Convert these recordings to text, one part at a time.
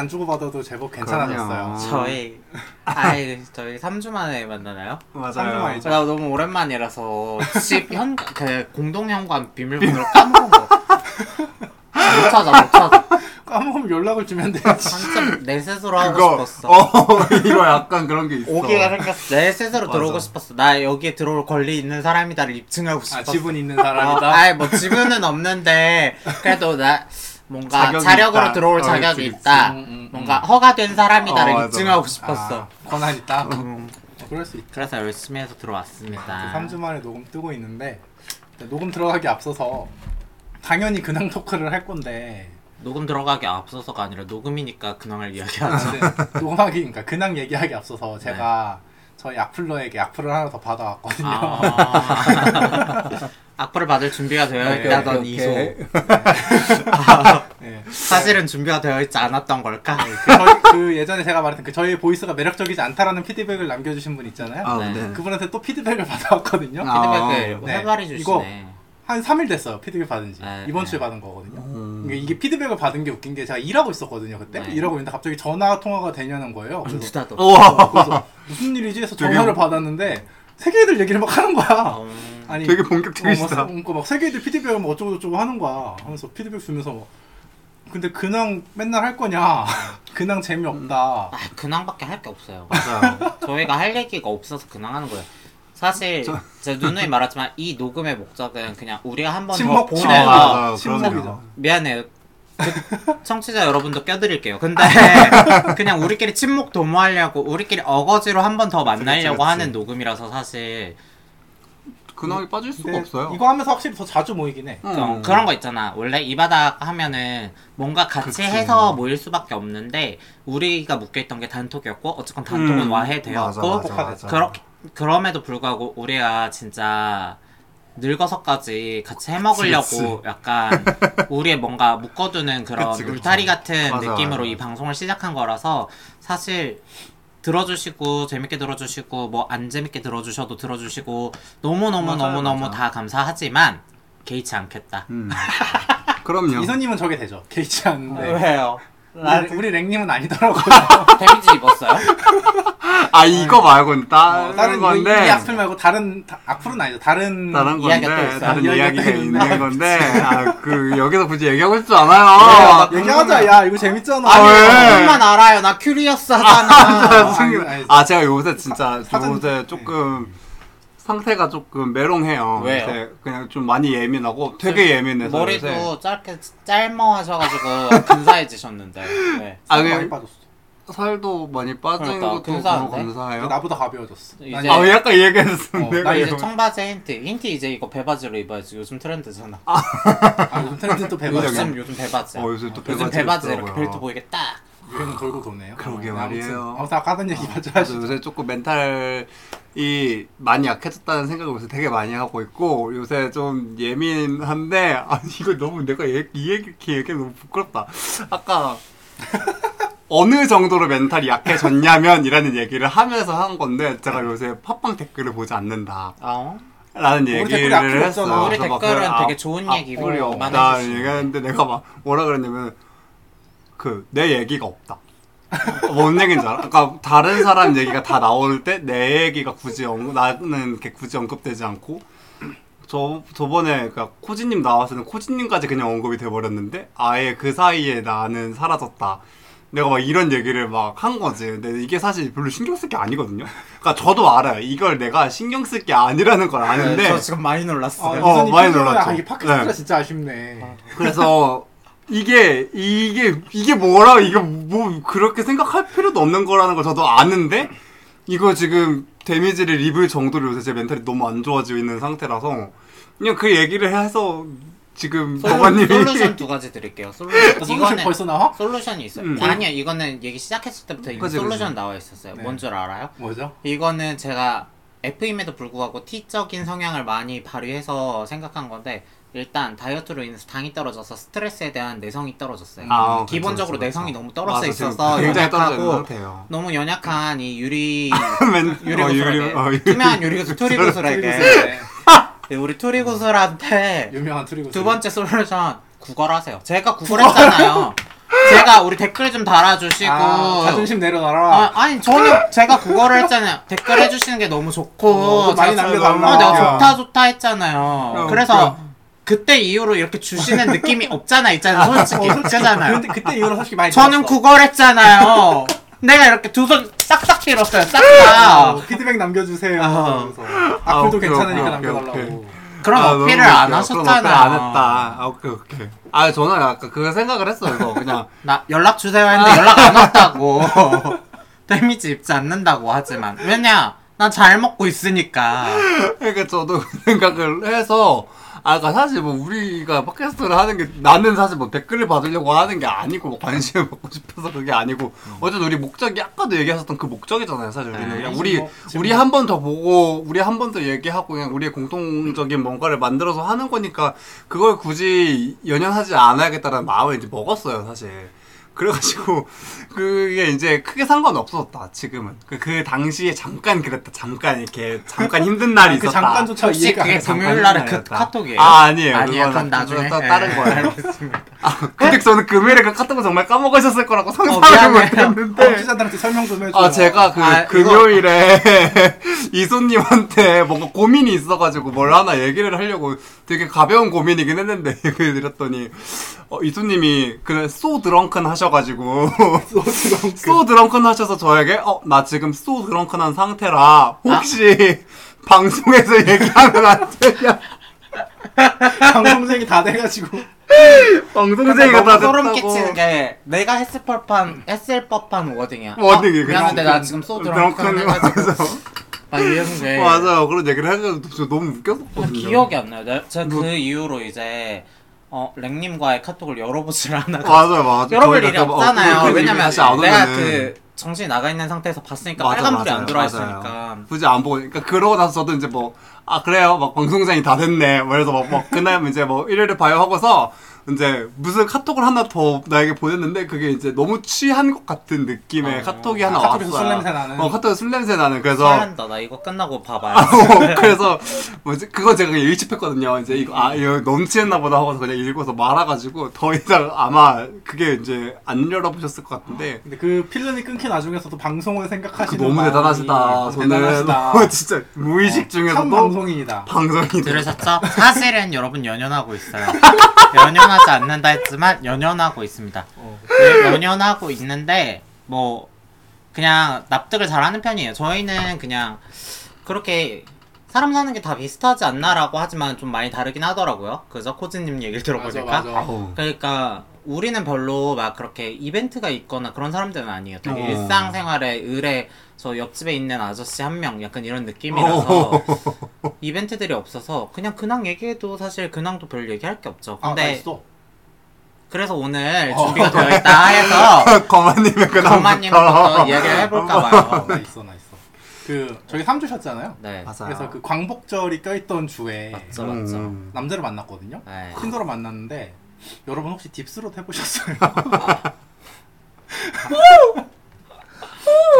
안 주고 받아도 제법 괜찮아졌어요. 그럼요. 저희 아이 저희 3주 만에 만나나요? 맞아요. 만이죠. 나 너무 오랜만이라서 집 현 그 공동 현관 비밀번호를 까먹은 거. 못 찾아 못 찾아. 까먹으면 연락을 주면 되지. 한참 내 스스로 하고 그거 싶었어. 어 이거 약간 그런 게 있어. 오기가 생겼어. 내 스스로 맞아. 들어오고 싶었어. 나 여기에 들어올 권리 있는 사람이다를 입증하고 아, 싶었어. 지분 있는 어, 사람이다. 아이 뭐 지분은 없는데 그래도 나 뭔가 자력으로 있다. 들어올 어, 자격이 그치. 있다. 음, 음, 음. 뭔가 허가된 사람이다를 어, 맞아. 입증하고 아, 싶었어. 권한 있다. 음, 어, 그럴 수 있죠. 그래서 열심히 해서 들어왔습니다. 3주 만에 녹음 뜨고 있는데 녹음 들어가기 앞서서 당연히 근황 토크를 할 건데 녹음 들어가기 앞서서가 아니라 녹음이니까 근황을 아, 이야기하자. 근데 녹음하기 그러니까 근황 얘기하기 앞서서 제가 저희 악플러에게 악플을 하나 더 받아왔거든요. 아. 악플을 받을 준비가 되어 오케이, 있다던 오케이, 이소. 오케이. 네. 사실은 준비가 되어 있지 않았던 걸까? 그, 저희, 그 예전에 제가 말했던 그 저희 보이스가 매력적이지 않다라는 피드백을 남겨주신 분 있잖아요. 아, 네. 네. 그분한테 또 피드백을 받아왔거든요. 아. 피드백을 네. 활발히 이거 주시네. 한 3일 됐어요. 피드백 받은 지. 네, 이번 네. 주에 받은 거거든요. 음. 이게, 이게 피드백을 받은 게 웃긴 게 제가 일하고 있었거든요. 그때 네. 일하고 있는데 갑자기 전화 통화가 되냐는 거예요. 그래서. 우와. 그래서 무슨 일이지 해서 전화를 받았는데 세계애들 얘기를 막 하는 거야. 음, 아니 되게 어, 본격적이시다. 막, 그러니까 막 세계애들 피드백을 뭐 어쩌고 저쩌고 하는 거야. 하면서 피드백 주면서 뭐 근데 근황 맨날 할 거냐? 근황 재미없다. 아, 근황밖에 할 게 없어요. 맞아요. 저희가 할 얘기가 없어서 근황하는 거예요. 사실 제 누누이 말했지만 이 녹음의 목적은 그냥 우리가 한 번더 침묵, 보내고 침묵. 아, 침묵이죠. 미안해요. 그 청취자 여러분도 껴드릴게요. 근데 그냥 우리끼리 침묵 도모하려고 우리끼리 어거지로 한 번 더 만나려고 그치. 하는 녹음이라서 사실 근황이 빠질 수가 근데 없어요. 이거 하면서 확실히 더 자주 모이긴 해. 음. 좀 그런 거 있잖아. 원래 이 바닥 하면은 뭔가 같이 그치. 해서 모일 수밖에 없는데 우리가 묶여있던 게 단톡이었고 어쨌건 단톡은 음. 와해되었고 맞아, 맞아, 맞아. 그러, 그럼에도 불구하고 우리가 진짜 늙어서까지 같이 해먹으려고 그치, 약간 우리의 뭔가 묶어두는 그런 그치, 그치. 울타리 같은 맞아, 느낌으로 맞아, 이. 방송을 시작한 거라서 사실 들어주시고 재밌게 들어주시고 뭐 안 재밌게 들어주셔도 들어주시고 너무 너무 맞아요, 너무 너무 맞아. 다 감사하지만 개의치 않겠다. 음. 그럼요. 이선님은 저게 되죠. 개의치 않는데. 왜요? 우리, 우리 랭님은 아니더라고요. damage 입었어요? 아 이거 말고는 다른 어, 다른 이, 건데 이 악플 말고 다른 다, 악플은 아니죠. 다른 다른 이야기가 또 건데 있어요. 다른 이야기가 이야기가 또 있는 있나? 건데 아 그 여기서 굳이 얘기하고 싶지 야, 않아요. 얘기하자. 야 이거 재밌잖아. 아, 왜? 그것만 알아요. 나 curious 하잖아. 아니, 아니, 아 제가 요새 진짜 사전- 요새 조금 상태가 조금 메롱해요. 왜요? 요새 그냥 좀 많이 예민하고 되게 예민해서 요새 머리도 짧게 짧어 하셔가지고 근사해지셨는데. 네. 아 많이 그냥 빠졌어. 살도 많이 빠진 그러니까, 것도 근사한데? 감사해요. 나보다 가벼워졌어. 이제- 난아왜 약간 이 얘기했어. 어, 나 이제. 청바지 힌트. 힌트 이제 이거 배바지로 입어야지. 요즘 트렌드잖아. 아, 요즘 트렌드 또 배바지. 요즘 요즘 배바지. 어, 요새 또 요즘 배바지 배바지 이렇게. 벨트 보이게 딱. 유행은 돌고 도네요. 그러게 어, 말이에요. 아무튼, 아무튼 아까 하던 얘기 마저 그래서 하시죠. 요새 조금 멘탈이 많이 약해졌다는 생각을 요새 되게 많이 하고 있고 요새 좀 예민한데 아 이거 너무 내가 얘, 이 얘기 이렇게 얘기하면 너무 부끄럽다. 아까 어느 정도로 멘탈이 약해졌냐면 이라는 얘기를 하면서 한 건데 제가 요새 팟빵 댓글을 보지 않는다. 어? 라는 우리 얘기를 했어. 우리 댓글은 그 되게 좋은 얘기고 악플이 많이. 얘기하는데 내가 막 뭐라 그랬냐면 그 내 얘기가 없다. 뭔 얘기인지 알아? 그러니까 다른 사람 얘기가 다 나올 때 내 얘기가 굳이 언 나는 이렇게 굳이 언급되지 않고 저 저번에 그러니까 코지님 나왔을 때 코지님까지 그냥 언급이 돼버렸는데 아예 그 사이에 나는 사라졌다. 내가 막 이런 얘기를 막 한 거지. 근데 이게 사실 별로 신경 쓸 게 아니거든요. 그러니까 저도 알아요. 이걸 내가 신경 쓸 게 아니라는 걸 아는데 네, 저 지금 많이 아, 놀랐어요. 어, 이선이 많이 놀랐죠. 아, 이게 팟캐스트가 네. 진짜 아쉽네. 그래서 이게 이게 이게 뭐라 이게 뭐 그렇게 생각할 필요도 없는 거라는 걸 저도 아는데 이거 지금 damage를 입을 정도로 요새 제 멘탈이 너무 안 좋아지고 있는 상태라서 그냥 그 얘기를 해서 지금 솔루- 솔루션 두 가지 드릴게요. 솔루션 솔루션 이거는 벌써 나와? 솔루션이 있어요. 음. 아니요, 이거는 얘기 시작했을 때부터 그치, 솔루션 그치. 나와 있었어요. 네. 뭔줄 알아요? 뭐죠? 이거는 제가 F임에도 불구하고 T적인 성향을 많이 발휘해서 생각한 건데 일단 다이어트로 인해서 당이 떨어져서 스트레스에 대한 내성이 떨어졌어요. 아, 그쵸, 기본적으로 그쵸, 내성이 그쵸. 너무 떨어져 맞아, 지금 있어서 굉장히 떨어져 상태예요. 너무 연약한 이 유리 맨- 유리 어, 구슬에게 어, 유리- 투명한 유리 구슬 투리 구슬에게 트리구슬. 네, 우리 투리 구슬한테 유명한 트리구슬. 두 번째 솔루션 구걸하세요. 제가 구걸했잖아요. 제가 우리 댓글 좀 달아주시고 아, 자존심 내려놔라. 아, 아니 저는 제가 그거를 했잖아요. 댓글 해주시는 게 너무 좋고 어, 많이 제가- 남겨달라. 어, 내가 야. 좋다 좋다 했잖아요. 어, 그래서 그 때 이후로 이렇게 주시는 느낌이 없잖아 있잖아 솔직히 어, 솔직히 그잖아요. 그때, 그때 이후로 솔직히 많이 저는 들었어. 그걸 했잖아요. 내가 이렇게 두 손 싹싹 빌었어요. 어, 싹싹. 피드백 남겨주세요. 어. 그래서 아, 악플도 오케이, 괜찮으니까 오케이, 남겨달라고. 오케이. 그런 아, 어필을 안 하셨잖아요. 안 했다. 아, 오케이, 오케이. 아, 저는 아까 그 생각을 했어요. 그래서 그냥 나 연락 주세요 했는데 연락 안 왔다고. 데미지 입지 않는다고 하지만 왜냐? 난 잘 먹고 있으니까. 그러니까 저도 그 생각을 해서 아, 그러니까 사실 뭐 우리가 팟캐스트를 하는 게 나는 사실 뭐 댓글을 받으려고 하는 게 아니고 뭐 관심을 받고 싶어서 그게 아니고 어쨌든 우리 목적이 아까도 얘기하셨던 그 목적이잖아요. 사실 우리는 네, 그냥 우리 뭐, 우리 뭐. 한번 더 보고 우리 한 번 더 얘기하고 그냥 우리의 공통적인 뭔가를 만들어서 하는 거니까 그걸 굳이 연연하지 않아야겠다는 마음을 이제 먹었어요, 사실. 그래가지고 그게 이제 크게 상관없었다 지금은 그, 그 당시에 잠깐 그랬다 잠깐 이렇게 잠깐 힘든 날이 그 있었다 잠깐조차 혹시 이해가 그게 안 가. 금요일 날에 그 날이었다. 카톡이에요? 아 아니에요 아니에요. 그건- 그건 나중에. 또 다른 예, 거예요 알겠습니다. 근데 저는 금요일에 그 카톡을 정말 까먹으셨을 거라고 상상을 미안해요. 못했는데 청취자들한테 설명 좀 해줘. 아 제가 그 아, 이거- 금요일에 이소님한테 뭔가 고민이 있어가지고 뭘 하나 얘기를 하려고 되게 가벼운 고민이긴 했는데 얘기를 드렸더니 어, 이소님이 그날 소 드렁큰 하셔가지고. 소 드렁큰. 하셔서 저에게 어 나 지금 소 드렁큰한 상태라. 혹시 방송에서 얘기하면 안 되냐? 방송쟁이 다 돼가지고. 방송쟁이가 다 너무 소름 됐다고. 끼치는 게 내가 했을 법한 했을 법한 워딩이야. 워딩이 어, 미안한데 나 지금 소 드렁큰 해가지고. 막 이런 게 맞아요. 그런 얘기를 해가지고 저 너무 아, 웃겼었거든요. 기억이 안 나요. 내- 제가 뭐- 그 이후로 이제 어 랭님과의 카톡을 열어보질 않아가지고 맞아요 맞아요. 열어볼 거의 일이 다 뭐- 없잖아요. 그 일이 왜냐면 다시 안 내가 오면은 그 정신이 나가 있는 상태에서 봤으니까 맞아, 빨간불이 맞아요, 안 들어와 맞아요. 있으니까. 굳이 안 보고 그러니까 그러고 나서 저도 이제 뭐 아 그래요? 막 방송장이 다 됐네. 뭐 그래서 막, 막 그날 이제 뭐 일요일에 봐요 하고서 이제 무슨 카톡을 하나 더 나에게 보냈는데 그게 이제 너무 취한 것 같은 느낌의 어. 카톡이 하나 아, 카톡에서 왔어요. 술 냄새 나는. 어 카톡에 술 냄새 나는 그래서 설렌다. 나 이거 끝나고 봐봐요. 어, 그래서 뭐지 그거 제가 그냥 일집했거든요. 이제 이거 아 이거 너무 취했나 보다 하고서 그냥 읽어서 말아가지고 더 이상 아마 그게 이제 안 열어보셨을 것 같은데 근데 그 필름이 끊긴 와중에서도 방송을 생각하시는 너무 마음이 대단하시다. 저는 대단하시다. 진짜 무의식 어, 중에서도 참 방송인이다. 방송이 들으셨죠? 사실은 여러분 연연하고 있어요. 연연하지 않는다 했지만 연연하고 있습니다. 어. 네, 연연하고 있는데 뭐 그냥 납득을 잘하는 편이에요. 저희는 그냥 그렇게 사람 사는 게 다 비슷하지 않나라고 하지만 좀 많이 다르긴 하더라고요. 그죠? 코즈님 얘기를 들어보니까. 맞아, 맞아. 그러니까 우리는 별로 막 그렇게 이벤트가 있거나 그런 사람들은 아니에요. 되게 어. 일상생활에 의뢰 저 옆집에 있는 아저씨 한 명 약간 이런 느낌이라서 이벤트들이 없어서 그냥 근황 얘기해도 사실 근황도 별 얘기할 게 없죠. 아, 나 근데 있어. 그래서 오늘 어. 준비가 되어 있다 해서 거마님의 그 거마님부터 이야기를 해볼까 어, 봐요. 나 있어, 나 있어. 그 저희 3주 쉬었잖아요. 네, 맞아요. 그래서 그 광복절이 껴있던 주에 맞죠, 맞죠. 음. 남자를 만났거든요. 네. 틴더로 만났는데 여러분 혹시 deepthroat 해보셨어요?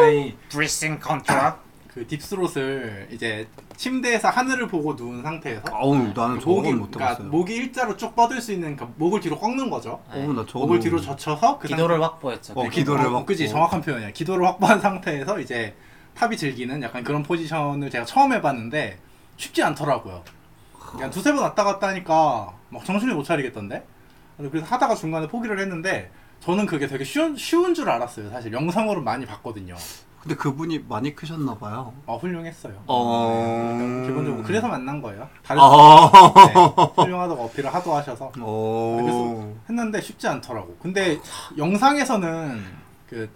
아니 breathing control. 그 deepthroat을 이제 침대에서 하늘을 보고 누운 상태에서 어우 나는 목이 저건 못 그러니까 해봤어요. 목이 일자로 쭉 뻗을 수 있는 그러니까 목을 뒤로 꺾는 거죠. 어우 나 저거 목을 뒤로 젖혀서 그 기도를 확보했죠. 어. 기도를 어, 확보. 그지 정확한 표현이야. 기도를 확보한 상태에서 이제 탑이 즐기는 약간 그런 포지션을 제가 처음 해봤는데 쉽지 않더라고요. 그냥 두세 번 왔다 갔다 하니까 막 정신을 못 차리겠던데. 그래서 하다가 중간에 포기를 했는데 저는 그게 되게 쉬운 쉬운 줄 알았어요. 사실 영상으로 많이 봤거든요. 근데 그분이 많이 크셨나 봐요. 어 훌륭했어요. 어. 네, 기본적으로 그래서 만난 거예요. 다른 아. 네, 훌륭하다고 어필을 하도 하셔서 오. 했는데 쉽지 않더라고. 근데 영상에서는 그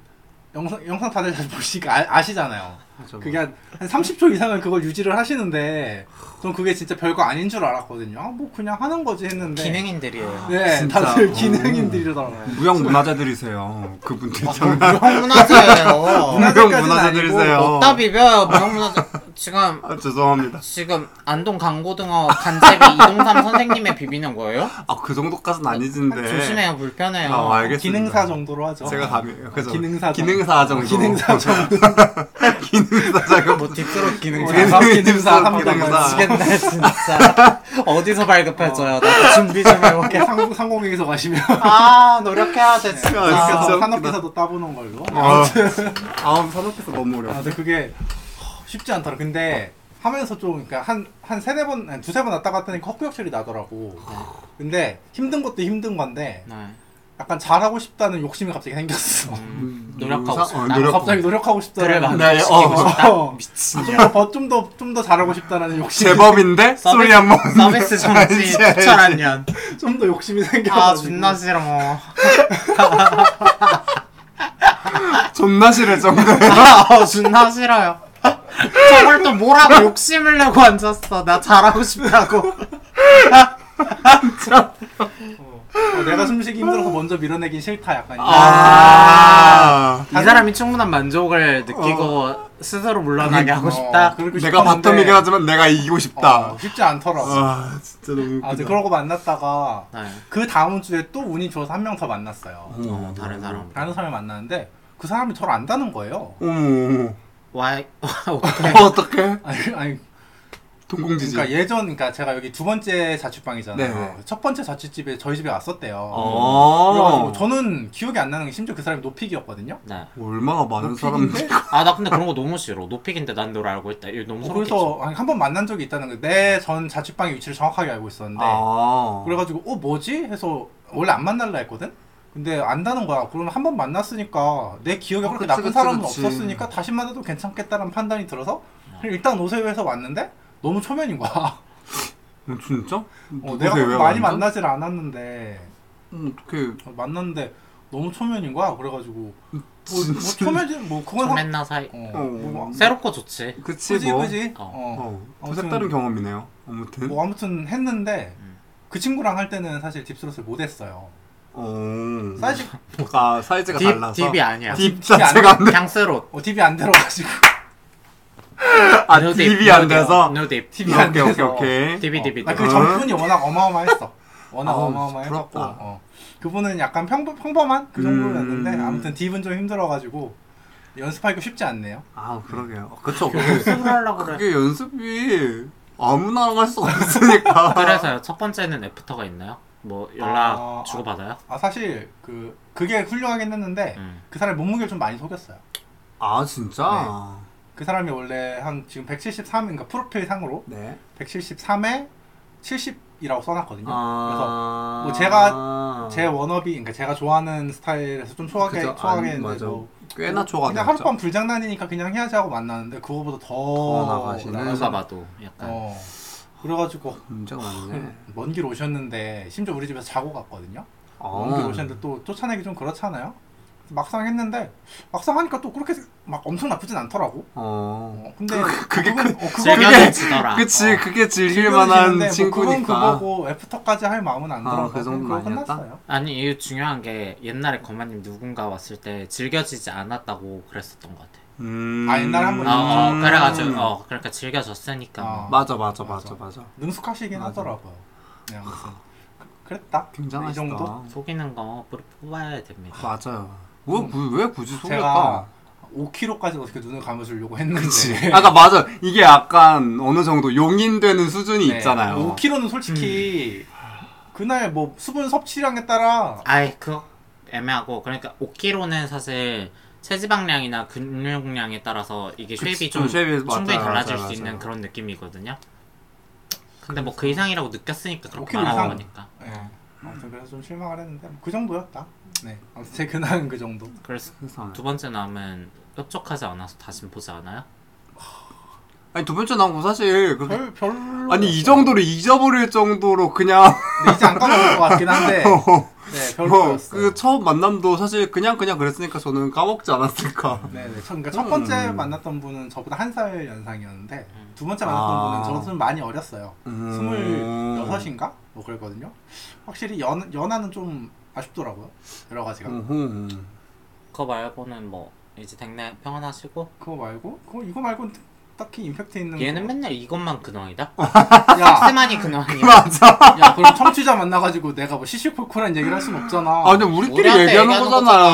영상 영상 다들 잘 보시니까 아, 아시잖아요. 그게 한, 한 30초 이상은 그걸 유지를 하시는데 전 그게 진짜 별거 아닌 줄 알았거든요. 아, 뭐 그냥 하는 거지 했는데 기능인들이에요. 네, 진짜. 다들 오. 기능인들이더라고요. 무형 문화재들이세요. 그분들 아, 정말 무형 문화재예요. 무형 문화재까지는 문화재들이세요. 어디다 비벼요 무형 문화재. 지금 아, 죄송합니다. 지금 안동 강고등어 간제비 이동삼 선생님의 비비는 거예요? 아 그 정도까지는 아니진데. 조심해요 불편해요. 아, 알겠습니다. 기능사 정도로 하죠. 제가 감이 그래서 기능사 정도. 기능사 정도. 기능사 정도. 기능사 정도. 뭐 딥스로 기능 어, 잘 기능사 기능사. 기능사. 미치겠네 진짜. 어디서 발급해줘요? 나 준비 좀 해볼게. 상, 상공회의소 가시면 아 노력해야 돼 아, 진짜. 웃기다. 산업기사도 따보는 걸로. 아, 아 산업에서 너무 아, 어려워. 근데 그게 쉽지 않더라. 근데 하면서 좀 그러니까 한한 세네 번, 두세 번 왔다 갔다 하니까 헛구역질이 나더라고. 근데 힘든 것도 힘든 건데 네. 약간 잘하고 싶다는 욕심이 갑자기 생겼어. 음, 노력하고 어, 싶다. 노력- 갑자기 노력하고 그를 싶다는 네, 만족시키고 어. 싶다. 어. 미친년. 좀더 좀더 좀 더 잘하고 싶다는 욕심. 제법인데 소리 한번. 서비스 정치 추천한 년. 좀 더 욕심이 아 생겨가지고. 존나 싫어. 존나 싫을 정도로. 아 존나 싫어요. 저걸 또 뭐라고 욕심을 내고 앉았어. 나 잘하고 싶다고. 어, 내가 숨쉬기 힘들어서 먼저 밀어내긴 싫다 약간. 아. 이 사람이 충분한 만족을 느끼고 스스로 물러나게 하고 싶다. 어, 내가 싶었는데, bottom이긴 하지만 내가 이기고 싶다. 어, 쉽지 않더라고. 아 진짜 너무 아, 웃기다. 그러고 만났다가 네. 그 다음 주에 또 운이 좋아서 한 명 더 만났어요. 어, 다른 사람. 다른 사람을 만났는데 그 사람이 저를 안다는 거예요. 어머 어머. 와이 어떻게? 어떡해? 아니, 아니 동공지진. 그러니까 예전 그러니까 제가 여기 두 번째 자취방이잖아요. 네. 첫 번째 자취집에 저희 집에 왔었대요. 어. 그래가지고 저는 기억이 안 나는 게 심지어 그 사람이 노픽이었거든요. 네. 얼마나 많은 사람들. 노픽인데 아나 근데 그런 거 너무 싫어. 노픽인데 난널 알고 있다. 이거 너무 어. 그래서 한 번 만난 적이 있다는 거. 내전 자취방의 위치를 정확하게 알고 있었는데 아. 그래가지고 어 뭐지 해서 원래 안 만날라 했거든. 근데 안다는 거야. 그러면 한번 만났으니까 내 기억에 어, 그렇게 그치, 나쁜 그치, 사람은 그치. 없었으니까 다시 만나도 괜찮겠다는 판단이 들어서 그냥 일단 오세요 해서 왔는데 너무 초면인 거야. 어, 진짜? 어? 내가 왜 많이 완전? 만나질 않았는데 음, 어떻게 어, 만났는데 너무 초면인 거야. 그래가지고 뭐, 뭐 진짜. 초면이 뭐 그건 상- 맨나 사이. 어, 어. 뭐, 새롭고 좋지. 그치 그지 뭐. 그지. 어. 어. 어. 또 아무튼- 색다른 경험이네요. 아무튼. 뭐 아무튼 했는데 음. 그 친구랑 할 때는 사실 deepthroat을 못 했어요. 어. 사이즈 아 사이즈가 deep 달라서. deep이 아니야. deep 자체가 안 돼. 향스로. 어, 딥이 안 들어가지고 아 딥이 안 돼서. 노딥. 딥이 안 오케이 오케이 돼서. 오케이. deep이 deep이. Not deep. 그 전 분이 워낙 어마어마했어. 워낙 아우, 어마어마해갖고 부럽다. 어. 그분은 약간 평, 평범한 그 정도였는데 음. 아무튼 deep은 좀 힘들어가지고 연습하기가 쉽지 않네요. 아 그러게요. 그쵸. 연습을 하려고 그래. 그게 연습이 아무나 할 수가 없으니까. 그래서요. 첫 번째는 애프터가 있나요? 뭐 연락 아, 주고 받아요? 아 사실 그 그게 훌륭하긴 했는데 음. 그 사람이 몸무게를 좀 많이 속였어요. 아 진짜. 그 사람이 원래 한 지금 173 그러니까 프로필 상으로 네. 173에 70이라고 써놨거든요. 아. 뭐 제가 제 워너비 그러니까 제가 좋아하는 스타일에서 좀 초하게 그죠. 초하게 아니, 했는데 맞아. 뭐 꽤나 초가 그냥 됐죠. 하룻밤 불장난이니까 그냥 해야지 하고 만나는데 그거보다 더 더 나가시는. 봐도 약간. 어 그래가지고 문제가 많네. 먼 길 오셨는데 심지어 우리 집에서 자고 갔거든요. 먼길 아. 오셨는데 또 쫓아내기 좀 그렇잖아요. 막상 했는데 막상 하니까 또 그렇게 막 엄청 나쁘진 않더라고. 어. 어, 근데 그게 그건, 어, 그거 즐겨지더라. 그치 어. 그게 즐길 만한 뭐 친구니까. 그건 그거고 애프터까지 할 마음은 안 아, 들어서 그 정도는 아니었다? 끝났어요. 아니 이게 중요한 게 옛날에 거마님 누군가 왔을 때 즐겨지지 않았다고 그랬었던 것 같아. 음. 아, 옛날에 한번 어, 어 음. 그래가지고 어 그러니까 즐겨졌으니까. 어. 뭐. 맞아 맞아 맞아. 맞아 맞아. 능숙하시긴 맞아. 하더라고요. 네, 아무튼 그- 그랬다. 굉장하시다. 이 정도. 속이는 거 뿌리 뽑아야 됩니다. 맞아요. 뭐, 구- 왜 굳이 음. 제가 속일까? 5kg까지 어떻게 눈을 감아주려고. 그치. 아까 맞아. 이게 약간 어느 정도 용인되는 수준이 네, 있잖아요. 5kg는 솔직히 그날 뭐 수분 섭취량에 따라 아이 그거 애매하고 그러니까 5kg는 사실 체지방량이나 근육량에 따라서 이게 shape이 좀좀 shape이 충분히 맞아요, 달라질 맞아요, 수 있는 맞아요. 그런 느낌이거든요. 근데 뭐 그 이상이라고 느꼈으니까 그렇게 5kg 말하는 이상? 거니까. 네. 아무튼 그래서 좀 실망을 했는데 그 정도였다. 네. 아무튼 제 근황은 그 정도. 그래서 세상에. 두 번째 남은 흡족하지 않아서 다시 보지 않아요? 아니 두 번째 나온 거 사실 그, 별 별로. 아니 이 정도로 잊어버릴 정도로 그냥 근데 이제 안 까먹을 것 같긴 한데. 네, 뭐, 별로였어요. 그 처음 만남도 사실 그냥 그냥 그랬으니까 저는 까먹지 않았을까. 네, 네. 첫- 그러니까 첫 번째 음. 만났던 분은 저보다 한 살 연상이었는데 음. 두 번째 만났던 아. 분은 저는 많이 어렸어요. 음. 스물여섯인가? 뭐 그랬거든요. 확실히 연 연하는 좀 아쉽더라고요. 여러 가지가. 음흠. 그거 말고는 뭐 이제 댁내 평안하시고 그거 말고 그거 이거 말고 딱히 임팩트 있는 얘는 거. 맨날 이것만 근황이다? 야, 빡세만이 근황이야 맞아. 야 그럼 청취자 만나가지고 내가 뭐 시시콜콜한 얘기를 할 순 없잖아. 아 근데 우리끼리 우리한테 얘기하는 얘기하는 거잖아요.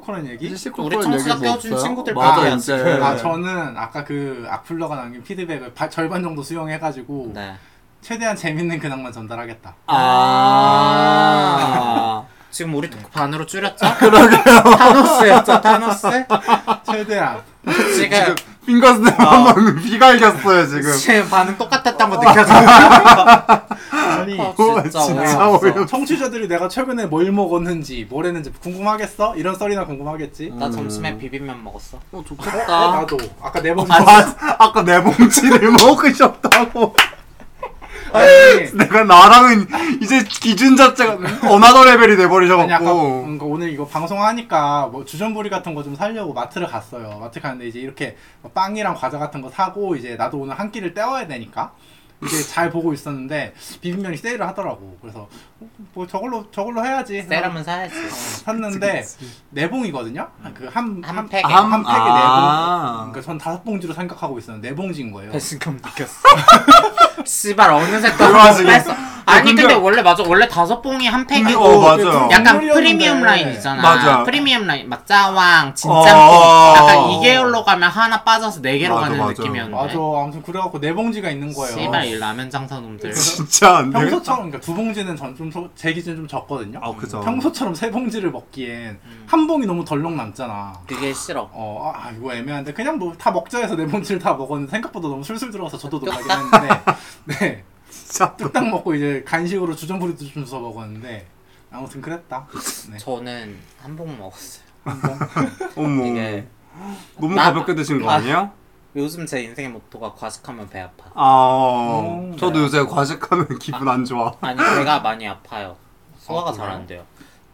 시시콜콜한 얘기? 우리 청취자 떼어준 친구들 맞아 이제. 아 저는 아까 그 악플러가 남긴 피드백을 바- 절반 정도 수용해가지고 네 최대한 재밌는 근황만 전달하겠다. 아. 지금 우리 토크 반으로 줄였죠? 그러게요. 타노스였죠, 타노스? 최대한 지금 핑거스냅 한번 비갈겼어요 지금. 지금 반응 똑같았던 거 느껴져. 아니 아, 오, 진짜 진짜 어이없어. 어이없어. 청취자들이 내가 최근에 뭘 먹었는지 뭘 했는지 궁금하겠어? 이런 썰이나 궁금하겠지? 나 점심에 비빔면 먹었어. 어 어, 좋겠다. 나도 아까 네 번. 아, 아까 내 봉지를 먹으셨다고. 아니, 내가 나랑은 이제 기준 자체가 어나더 레벨이 아니 아까 돼버리셔갖고. 그러니까 오늘 이거 방송하니까 뭐 주전부리 같은 거좀 사려고 마트를 갔어요. 마트 갔는데 이제 이렇게 뭐 빵이랑 과자 같은 거 사고 이제 나도 오늘 한 끼를 때워야 되니까 이제 잘 보고 있었는데 비빔면이 세일을 하더라고. 그래서 어, 뭐 저걸로 저걸로 해야지. 세라면 사야지. 샀는데 네 봉이거든요. 그한 한 팩에. 한, 한 팩에 네 봉. 아. 그러니까 전 다섯 봉지로 생각하고 있었는데 네 봉지인 거예요. 배신감 느꼈어. 씨발 어느새 또그 와중에. 뺐어. 아니 근데- 근데 원래 맞아 원래 다섯 봉이 한 팩이고 어, 맞아요. 약간 국물이었는데. 프리미엄 라인 있잖아. 맞아. 프리미엄 라인 막 짜왕, 어. 진짬뽕 약간 2개월로 가면 하나 빠져서 4개로 맞아, 가는 맞아. 느낌이었는데. 맞아. 아무튼 그래갖고 네 봉지가 있는 거예요. 씨발 이 라면 장사 놈들. 진짜 안 돼. 평소처럼 그러니까 두 봉지는 전좀제 기준 좀 적거든요. 아 그죠. 평소처럼 세 봉지를 먹기엔 음. 한 봉이 너무 덜렁 남잖아. 그게 싫어. 어, 아, 이거 애매한데 그냥 뭐 다 먹자 해서 네 봉지를 다 먹었는데 생각보다 너무 술술 들어가서 저도 놀라긴 했는데 네 진짜. 뚝딱 먹고 이제 간식으로 주전부리도 좀 주워 먹었는데 아무튼 그랬다. 네. 저는 한봉 먹었어요. 어머. 이게 너무 나- 가볍게 드신 거 아. 아니야? 요즘 제 인생의 모토가 과식하면 배 아파. 아. 음, 저도 요새 과식하면 기분 안 좋아. 아니 배가 많이 아파요. 소화가 아, 잘? 안 돼요.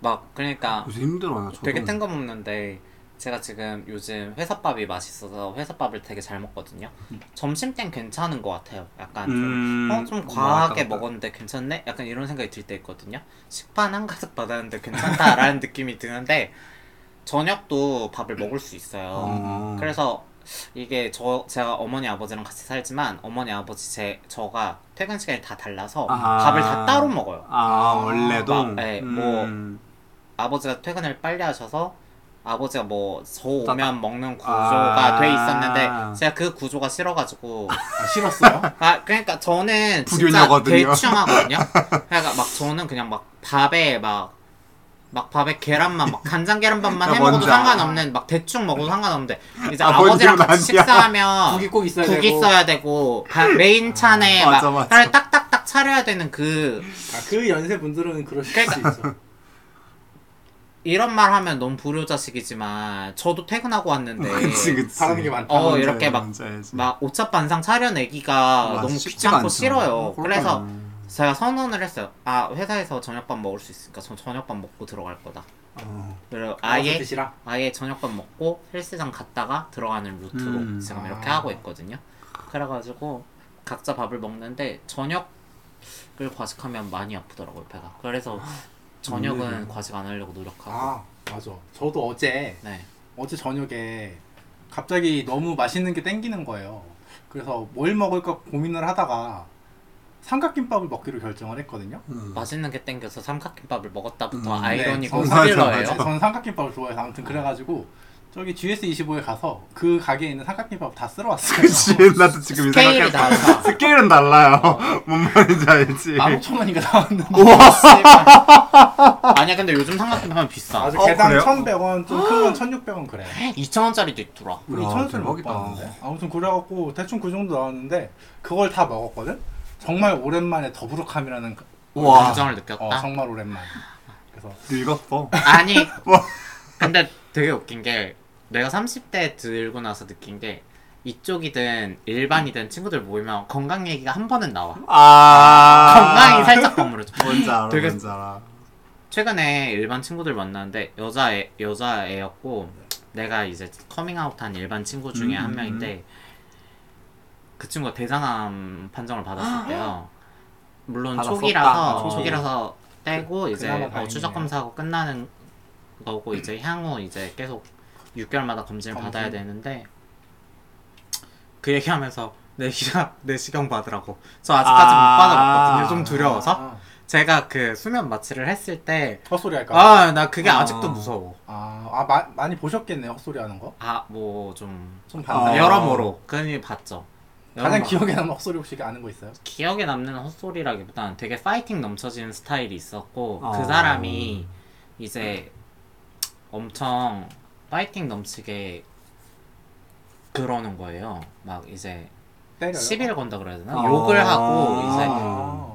막 그러니까 요새 힘들어요. 저도. 되게 뜬금없는데 제가 지금 요즘 회사밥이 맛있어서 회사밥을 되게 잘 먹거든요. 점심 땐 괜찮은 것 같아요. 약간 좀, 음. 어, 좀 과하게 먹었는데 괜찮네? 약간 이런 생각이 들 때 있거든요. 식판 한 가득 받았는데 괜찮다라는 느낌이 드는데 저녁도 밥을 먹을 수 있어요. 어. 그래서 이게 저 제가 어머니 아버지랑 같이 살지만 어머니 아버지 제 저가 퇴근 시간이 다 달라서 아. 밥을 다 따로 먹어요. 아 원래도. 막, 네, 뭐 음. 아버지가 퇴근을 빨리 하셔서 아버지가 뭐저 오면 먹는 구조가 아. 돼 있었는데 제가 그 구조가 싫어가지고 아, 싫었어요? 아 그러니까 저는 진짜 불효녀거든요. 대충 하거든요. 그러니까 막 저는 그냥 막 밥에 막막 밥에 계란만 막 간장 계란밥만 야, 해 먹어도. 상관없는 막 대충 먹어도 상관없는데 이제 아, 아, 버지랑 같이. 식사하면 국이 꼭 있어야 국이 되고. 있어야 되고 가- 메인 찬에 맞아, 막 맞아. 딱딱딱 차려야 되는 그 아, 그 연세 분들은 그러실 그러니까 수 있어. 이런 말 하면 너무 불효자식이지만 저도 퇴근하고 왔는데 그치 그치. 바라는 게 많다. 어, 이렇게 막-. 막 오차 반상 차려내기가 맞아, 너무 귀찮고 않죠. 싫어요. 어, 그래서. 제가 선언을 했어요. 아 회사에서 저녁밥 먹을 수 있으니까 저 저녁밥 먹고 들어갈 거다. 어. 그리고 아예 아예 드시라. 아예 저녁밥 먹고 헬스장 갔다가 들어가는 루트로 음. 지금 이렇게 아. 하고 있거든요. 그래가지고 각자 밥을 먹는데 저녁을 과식하면 많이 아프더라고요 배가. 그래서 저녁은 음. 과식 안 하려고 노력하고. 아 맞아. 저도 어제 네. 어제 저녁에 갑자기 너무 맛있는 게 땡기는 거예요. 그래서 뭘 먹을까 고민을 하다가 삼각김밥을 먹기로 결정을 했거든요. 음. 맛있는 게 땡겨서 삼각김밥을 먹었다부터 음, 아이러니고 네, 스릴러예요. 맞아, 저는 삼각김밥을 좋아해서 아무튼 그래가지고 저기 GS25에 가서 그 가게에 있는 삼각김밥 다 쓸어왔어요. 그치 나도 지금 이 스케일이 생각해. 달라. 스케일은 달라요. 뭔 말인지 알지. 15,000원인가 나왔는데 아니야 근데 요즘 삼각김밥은 비싸. 아주 어, 개당 그래요? 1,100원, 좀 큰 건 1,600원 그래. 2,000원짜리도 있더라. 우리 야, 2,000원짜리 못 대박이다. 봤는데. 아무튼 그래갖고 대충 그 정도 나왔는데 그걸 다 먹었거든. 정말 오랜만에 더부룩함이라는 그- 와. 감정을 어, 느꼈다. 정말 오랜만. 그래서 늙었어. 아니 뭐. 근데 되게 웃긴 게 내가 30대 들고 나서 느낀 게 이쪽이든 일반이든 친구들 모이면 건강 얘기가 한 번은 나와. 아. 건강이 살짝 버무려져. 뭔지 알아. 되게- 뭔지 알아. 최근에 일반 친구들 만났는데 여자 애 여자 애였고 내가 이제 커밍아웃한 일반 친구 중에 음, 한 음, 명인데 그 친구가 대장암 판정을 받았을 때요. 물론 받았었다. 초기라서 어. 초기라서 떼고 이제 그나마 어, 다행이네요. 추적 검사하고 끝나는 거고 이제 향후 이제 계속 6개월마다 검진을 검진. 받아야 되는데 그 얘기하면서 내시경 내시경 받으라고 저 아직까지 아. 못 받아봤거든요 좀 두려워서 아, 제가 그 수면 마취를 했을 때 헛소리 할까? 아, 나 그게 아. 아직도 무서워. 아, 아 마, 많이 보셨겠네 헛소리 하는 거. 아, 뭐 좀좀 아. 봤나요? 여러모로 그니 봤죠. 가장 여러분, 기억에 남는 헛소리 혹시 아는 거 있어요? 기억에 남는 헛소리라기보단 되게 파이팅 넘쳐지는 스타일이 있었고 아. 그 사람이 이제 엄청 파이팅 넘치게 그러는 거예요. 막 이제 때려요? 시비를 건다 그래야 되나? 아. 욕을 하고 이제 아.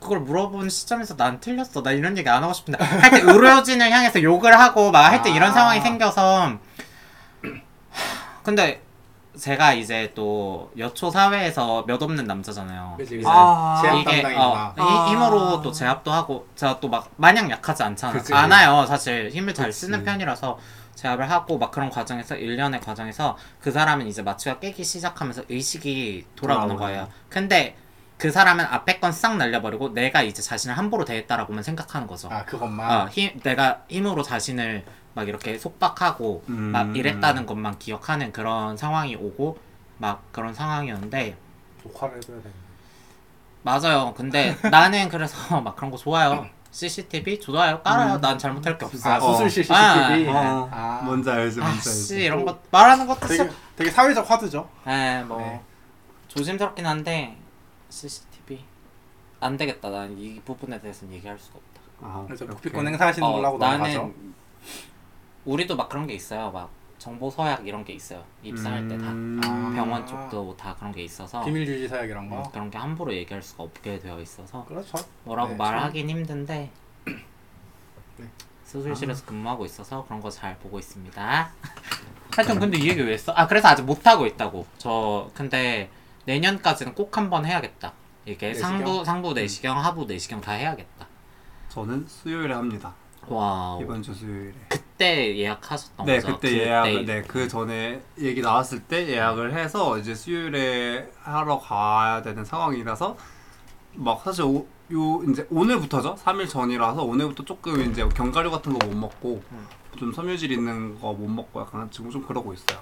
그걸 물어본 시점에서 난 틀렸어. 나 이런 얘기 안 하고 싶은데 할 때 의료진을 향해서 욕을 하고 막 할 때 이런 아. 상황이 생겨서 근데 제가 이제 또 여초 사회에서 몇 없는 남자잖아요. 그치 그치 아. 제압 이게 담당이구나 어, 이- 아. 힘으로 또 제압도 하고 제가 또 막 마냥 약하지 않잖아. 그치. 않아요. 사실 힘을 잘 그치. 쓰는 편이라서 제압을 하고 막 그런 과정에서 일련의 과정에서 그 사람은 이제 마취가 깨기 시작하면서 의식이 돌아오는 돌아오네. 거예요. 근데 그 사람은 앞에 건 싹 날려버리고 내가 이제 자신을 함부로 대했다라고만 생각하는 거죠. 아 그것만 어, 힘, 내가 힘으로 자신을 막 이렇게 속박하고 음. 막 이랬다는 것만 기억하는 그런 상황이 오고 막 그런 상황이었는데 녹화를 해줘야 되는데 맞아요. 근데 나는 그래서 막 그런 거 좋아요. CCTV 좋아요. 깔아요. 음. 난 잘못할 게 없어. 아 어. 수술실 CCTV 아, 어, 아. 뭔지 알지 뭔지 아씨 알지 이런 거 말하는 것도 되게 참. 되게 사회적 화두죠 에, 뭐 네. 조심스럽긴 한데 CCTV 안 되겠다. 난 이 부분에 대해서는 얘기할 수가 없다. 아, 그래서 국비권. 행사하시는 걸로 하고 나는 우리도 막 그런 게 있어요. 막 정보 서약 이런 게 있어요. 입사할 때 다. 음. 아. 병원 쪽도 다 그런 게 있어서 비밀 유지 사약 이런 거 음, 그런 게 함부로 얘기할 수가 없게 되어 있어서 그렇죠 뭐라고 네, 말하긴 힘든데 네. 수술실에서 근무하고 있어서 그런 거 잘 보고 있습니다. 하여튼 근데 이 얘기 왜 했어? 아 그래서 아직 못 하고 있다고. 저 근데 내년까지는 꼭 한번 해야겠다. 이게 내시경? 상부 상부 내시경 하부 내시경 다 해야겠다. 저는 수요일에 합니다 wow. 이번 주 수요일에 그때 예약하셨던 네 거죠? 그때 예약 을 네 그 전에 얘기 나왔을 때 예약을 해서 이제 수요일에 하러 가야 되는 상황이라서 막 사실 오, 요 이제 오늘부터죠 3일 전이라서 오늘부터 조금 이제 견과류 같은 거 못 먹고 음. 좀 섬유질 있는 거 못 먹고 약간 지금 좀 그러고 있어요.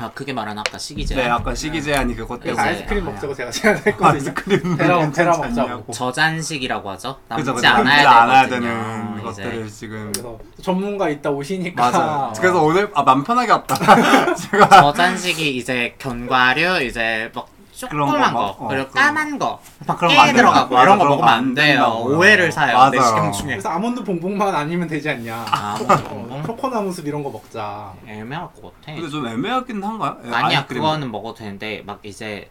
아 그게 말한 아까 식이제. 네 아까 식이 제한이 그것 때문에 아이스크림 아, 먹자고 제가 제안했거든요 아이스크림 베라 괜찮지 먹자고. 저잔식이라고 하죠. 남지 그죠 그죠 않아야, 않아야 되거든요. 되는 이제. 것들을 지금 그래서 전문가 있다 오시니까 맞아. 그래서 오늘 아 맘 편하게 왔다. 제가 저잔식이 이제 견과류 이제 막 조그만 거 거, 막, 어, 그리고 까만 거, 막 그런 깨 거안 된다. 들어가고 이런 거 그런 먹으면 거안안 돼요. 된다고요. 오해를 사요. 맞아요. 내시경 중에. 그래서 아몬드 봉봉만 아니면 되지 않냐 아, 어, 뭐, 초코나무 숲 이런 거 먹자 애매할 것 같아. 근데 좀 애매하긴 한가요? 예, 아니야, 아이스크림. 그거는 먹어도 되는데 막 이제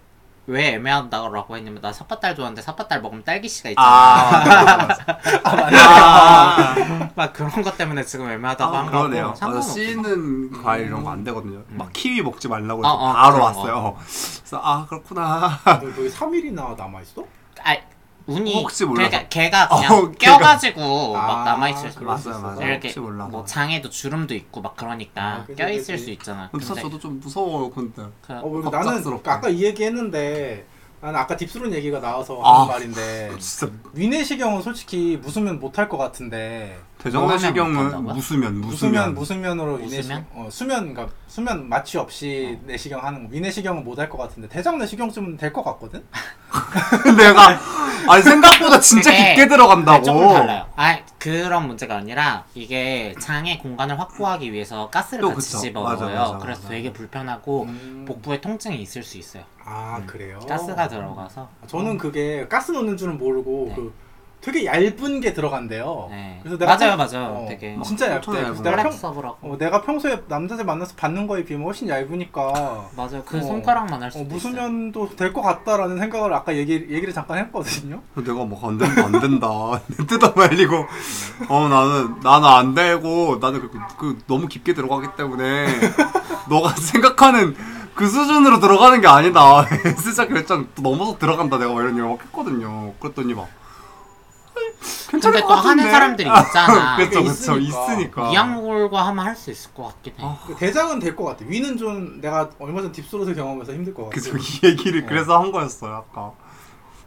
왜 애매하다고 했냐면 나 삿바딸 좋아하는데 삿바딸 먹으면 딸기씨가 있잖아. 아, 맞아, 맞아. 막 그런 것 때문에 지금 애매하다고 아, 한 거고 그러네요. 맞아, 상관없어. 씨는 과일 이런 거 안 되거든요. 막 키위 먹지 말라고 해서 어, 어, 바로 그런 왔어요. 그래서 아 그렇구나. 너 여기 3일이나 남아 있어? 아, 운이 혹시 몰라서. 그러니까 걔가 그냥 어, 걔가- 껴가지고 막 아, 남아있을 수 맞아요, 있어서. 맞아요. 이렇게 혹시 몰라서. 뭐 장에도 주름도 있고 막 그러니까 아, 그지, 껴있을 그지. 수 있잖아. 근데 사실 저도 좀 무서워요, 근데. 그, 어, 뭐 나는 갑작스럽게. 아까 이 얘기 했는데 나는 아까 딥스론 얘기가 나와서 아. 하는 말인데 진짜 위내시경은 솔직히 무수면 못할 것 같은데 대 정내시경은 못한다고요? 무수면 무수면 무수면 무수면으로 무수면? 위내시 어, 수면 그러니까 수면 마취 없이 내시경 하는 거 위내시경은 못 할 것 같은데 대장 내시경쯤은 될 것 같거든. 내가 아니 생각보다 진짜 그게 깊게 들어간다고. 조금 달라요. 아 그런 문제가 아니라 이게 장의 공간을 확보하기 위해서 가스를 또 같이 그쵸. 집어넣어요. 맞아, 그래서 맞아. 되게 불편하고 음. 복부에 통증이 있을 수 있어요. 아 그래요? 가스가 들어가서. 저는 그게 가스 넣는 줄은 모르고 네. 그 되게 얇은 게 들어간대요. 네. 그래서 내가 맞아요, 평- 맞아요. 어, 되게 진짜 얇대. 엄청 그래서 얇은 내가 평, 플렉서블하고. 어, 내가 평소에 남자들 만나서 받는 거에 비하면 훨씬 얇으니까 맞아요. 그 어, 손가락만 할 어, 수도 있어요. 무수면도 될 것 같다라는 생각을 아까 얘기 얘기를 잠깐 했거든요. 내가 뭐안 된다 안 된다 뜯어 말리고 어 나는 나는 안 되고 나는 그, 그 너무 깊게 들어가기 때문에 너가 생각하는 그 수준으로 들어가는 게 아니다 S자 결정 또 넘어서 들어간다 내가 막 이런 얘기 막 했거든요 그랬더니 막 괜찮을 근데 것 또 같은데 하는 사람들이 있잖아. 그렇죠 그게 그렇죠 있으니까. 있으니까 이양골과 하면 할 수 있을 것 같긴 해. 아, 그 대장은 될 것 같아. 위는 좀 내가 얼마 전 딥스로트 경험해서 힘들 것 같아. 그죠 이 얘기를 어. 그래서 한 거였어요 아까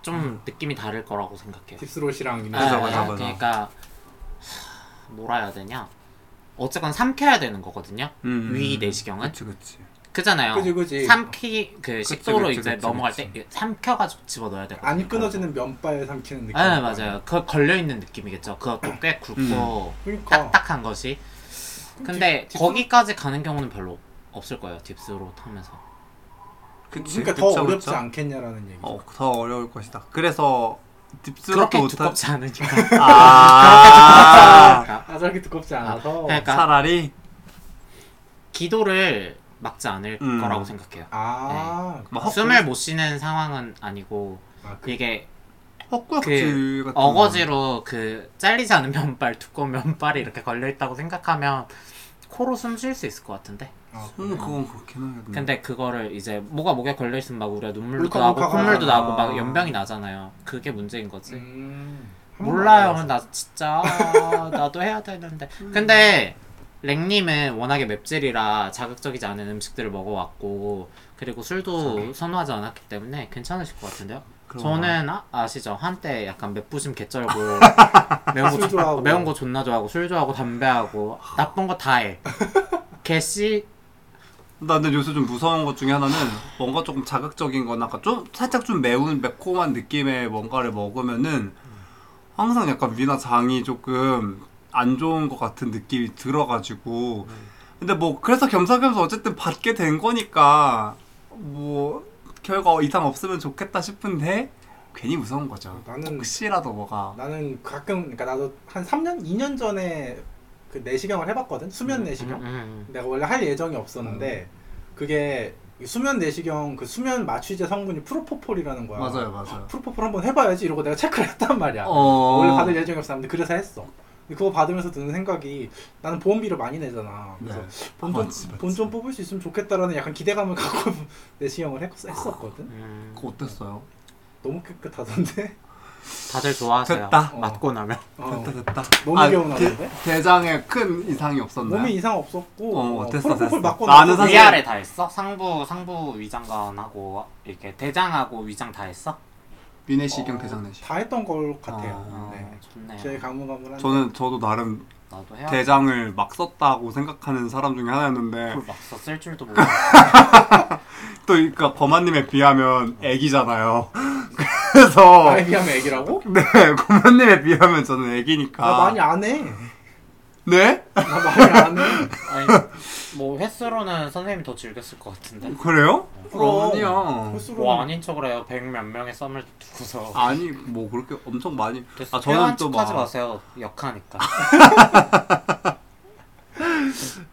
좀 느낌이 다를 거라고 생각해요. deep throat이랑 위는 맞아, 네, 맞아, 맞아. 그러니까 하, 뭐라 해야 되냐? 어쨌건 삼켜야 되는 거거든요. 음, 위 내시경은 그치 그치 그잖아요. 그지, 그지. 삼키 그 식도로 그치, 이제 그치, 넘어갈 그치. 때 삼켜가지고 집어 넣어야 되거든요. 안 끊어지는 면발 삼키는 느낌. 네 맞아요. 그 걸려 있는 느낌이겠죠. 그것도 꽤 굵고 그러니까 딱딱한 것이. 근데 deep- deep th- 거기까지 가는 경우는 별로 없을 거예요. 딥스로 타면서. 그치, 그러니까 더 그쵸, 어렵지 그쵸? 않겠냐라는 얘기죠. 어, 더 어려울 것이다. 그래서 딥스럽게 그렇게 못한 두껍지 않으니까. 아, 아 저렇게 두껍지 않아서. 그러니까 차라리 기도를 막지 않을 음. 거라고 생각해요. 아, 뭐 헛- 숨을 못 쉬는 상황은 아니고 아, 그, 이게 헛구역질 같은 어거지로 그 잘리지 않은 면발 두꺼운 면발이 이렇게 걸려 있다고 생각하면 코로 숨 쉴 수 있을 것 같은데. 아, 거. 음, 그건 그렇긴 하겠네. 근데 그거를 이제 뭐가 목에 걸려 있으면 막 우리가 눈물도 울컥 나고 울컥 콧물도 하잖아. 나고 막 연병이 나잖아요. 그게 문제인 거지. 음, 몰라요. 안나 진짜 나도 해야 되는데. 근데 랭님은 워낙에 맵찔이라 자극적이지 않은 음식들을 먹어왔고 그리고 술도 선호하지 않았기 때문에 괜찮으실 것 같은데요. 저는 아, 아시죠 한때 약간 맵부심 개쩔고 매운 거술 조- 좋아하고. 매운 거 존나 좋아하고 술 좋아하고 담배하고 나쁜 거 다 해. 개씨 나 근데 요새 좀 무서운 것 중에 하나는 뭔가 조금 자극적인 거나 아까 좀 살짝 좀 매운 매콤한 느낌의 뭔가를 먹으면은 항상 약간 위나 장이 조금 안 좋은 것 같은 느낌이 들어가지고. 근데 뭐 그래서 겸사겸사 어쨌든 받게 된 거니까 뭐 결과 이상 없으면 좋겠다 싶은데 괜히 무서운 거죠. 나는 혹시라도 뭐가. 나는 가끔 그러니까 나도 한 3년 2년 전에 그 내시경을 해봤거든? 수면 내시경? 음, 음. 내가 원래 할 예정이 없었는데 그게 이 수면 내시경 그 수면 마취제 성분이 프로포폴이라는 거야. 맞아요, 맞아요. 프로포폴 한번 해봐야지 이러고 내가 체크를 했단 말이야. 어. 원래 받을 예정이 없었는데 그래서 했어 그거 받으면서 드는 생각이 나는 보험비를 많이 내잖아 그래서 네. 돈좀 맞지, 맞지. 뽑을 수 있으면 좋겠다라는 약간 기대감을 갖고 내시경을 했, 했었거든 음. 그거 어땠어요? 너무 깨끗하던데 다들 좋아하세요. 됐다. 맞고 나면. 어, 됐다 됐다. 너무 아, 개운하던데? 대- 대장에 큰 이상이 없었나요? 몸에 이상 없었고 어, 됐어, 됐어. 맞고 나는 사실- 위아래 다 했어? 상부 상부 위장관하고 이렇게 대장하고 위장 다 했어? 위내시경 어, 대장내시. 다 했던 걸 같아요. 어, 네. 좋네. 제일 가물가물한. 저는 저도 나름 나도 해야 대장을 막 썼다고 생각하는 사람 중에 하나였는데 그걸 막써 쓸 줄도 모르고. 또 그러니까 범아님에 비하면 애기잖아요. 그래서 나에 비하면 애기라고? 네 범아님에 비하면 저는 애기니까. 나 많이 안 해. 네? 나 많이 안 해. 아니 뭐 횟수로는 선생님이 더 즐겼을 것 같은데. 그래요? 그럼. 아니야. 횟수로 뭐 아닌 척을 해요. 백 몇 명의 썸을 두고서. 아니 뭐 그렇게 엄청 많이. 됐어. 아 저는 또 척하지 막. 마세요. 역하니까.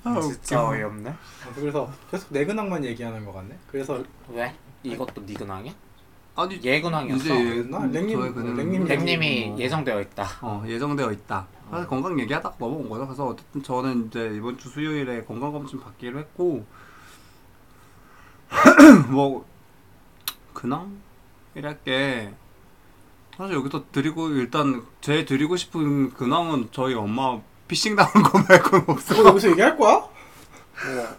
아, 진짜. 어이없네. 그래서 계속 내 근황만 얘기하는 것 같네. 그래서 왜? 이것도 네 근황이야? 아니 얘 근황이었어. 이제 랭님- 저의 그냥 랭님 랭님이 뭐. 예정되어 있다. 어 예정되어 있다. 사실 건강 얘기하다가 넘어온 거죠. 그래서 어쨌든 저는 이제 이번 주 수요일에 건강 검진 받기로 했고 뭐 근황이랄 게 사실 여기서 드리고 일단 제 드리고 싶은 근황은 저희 엄마 피싱 당한 거 말고는 없어. 그거 여기서 얘기할 거야?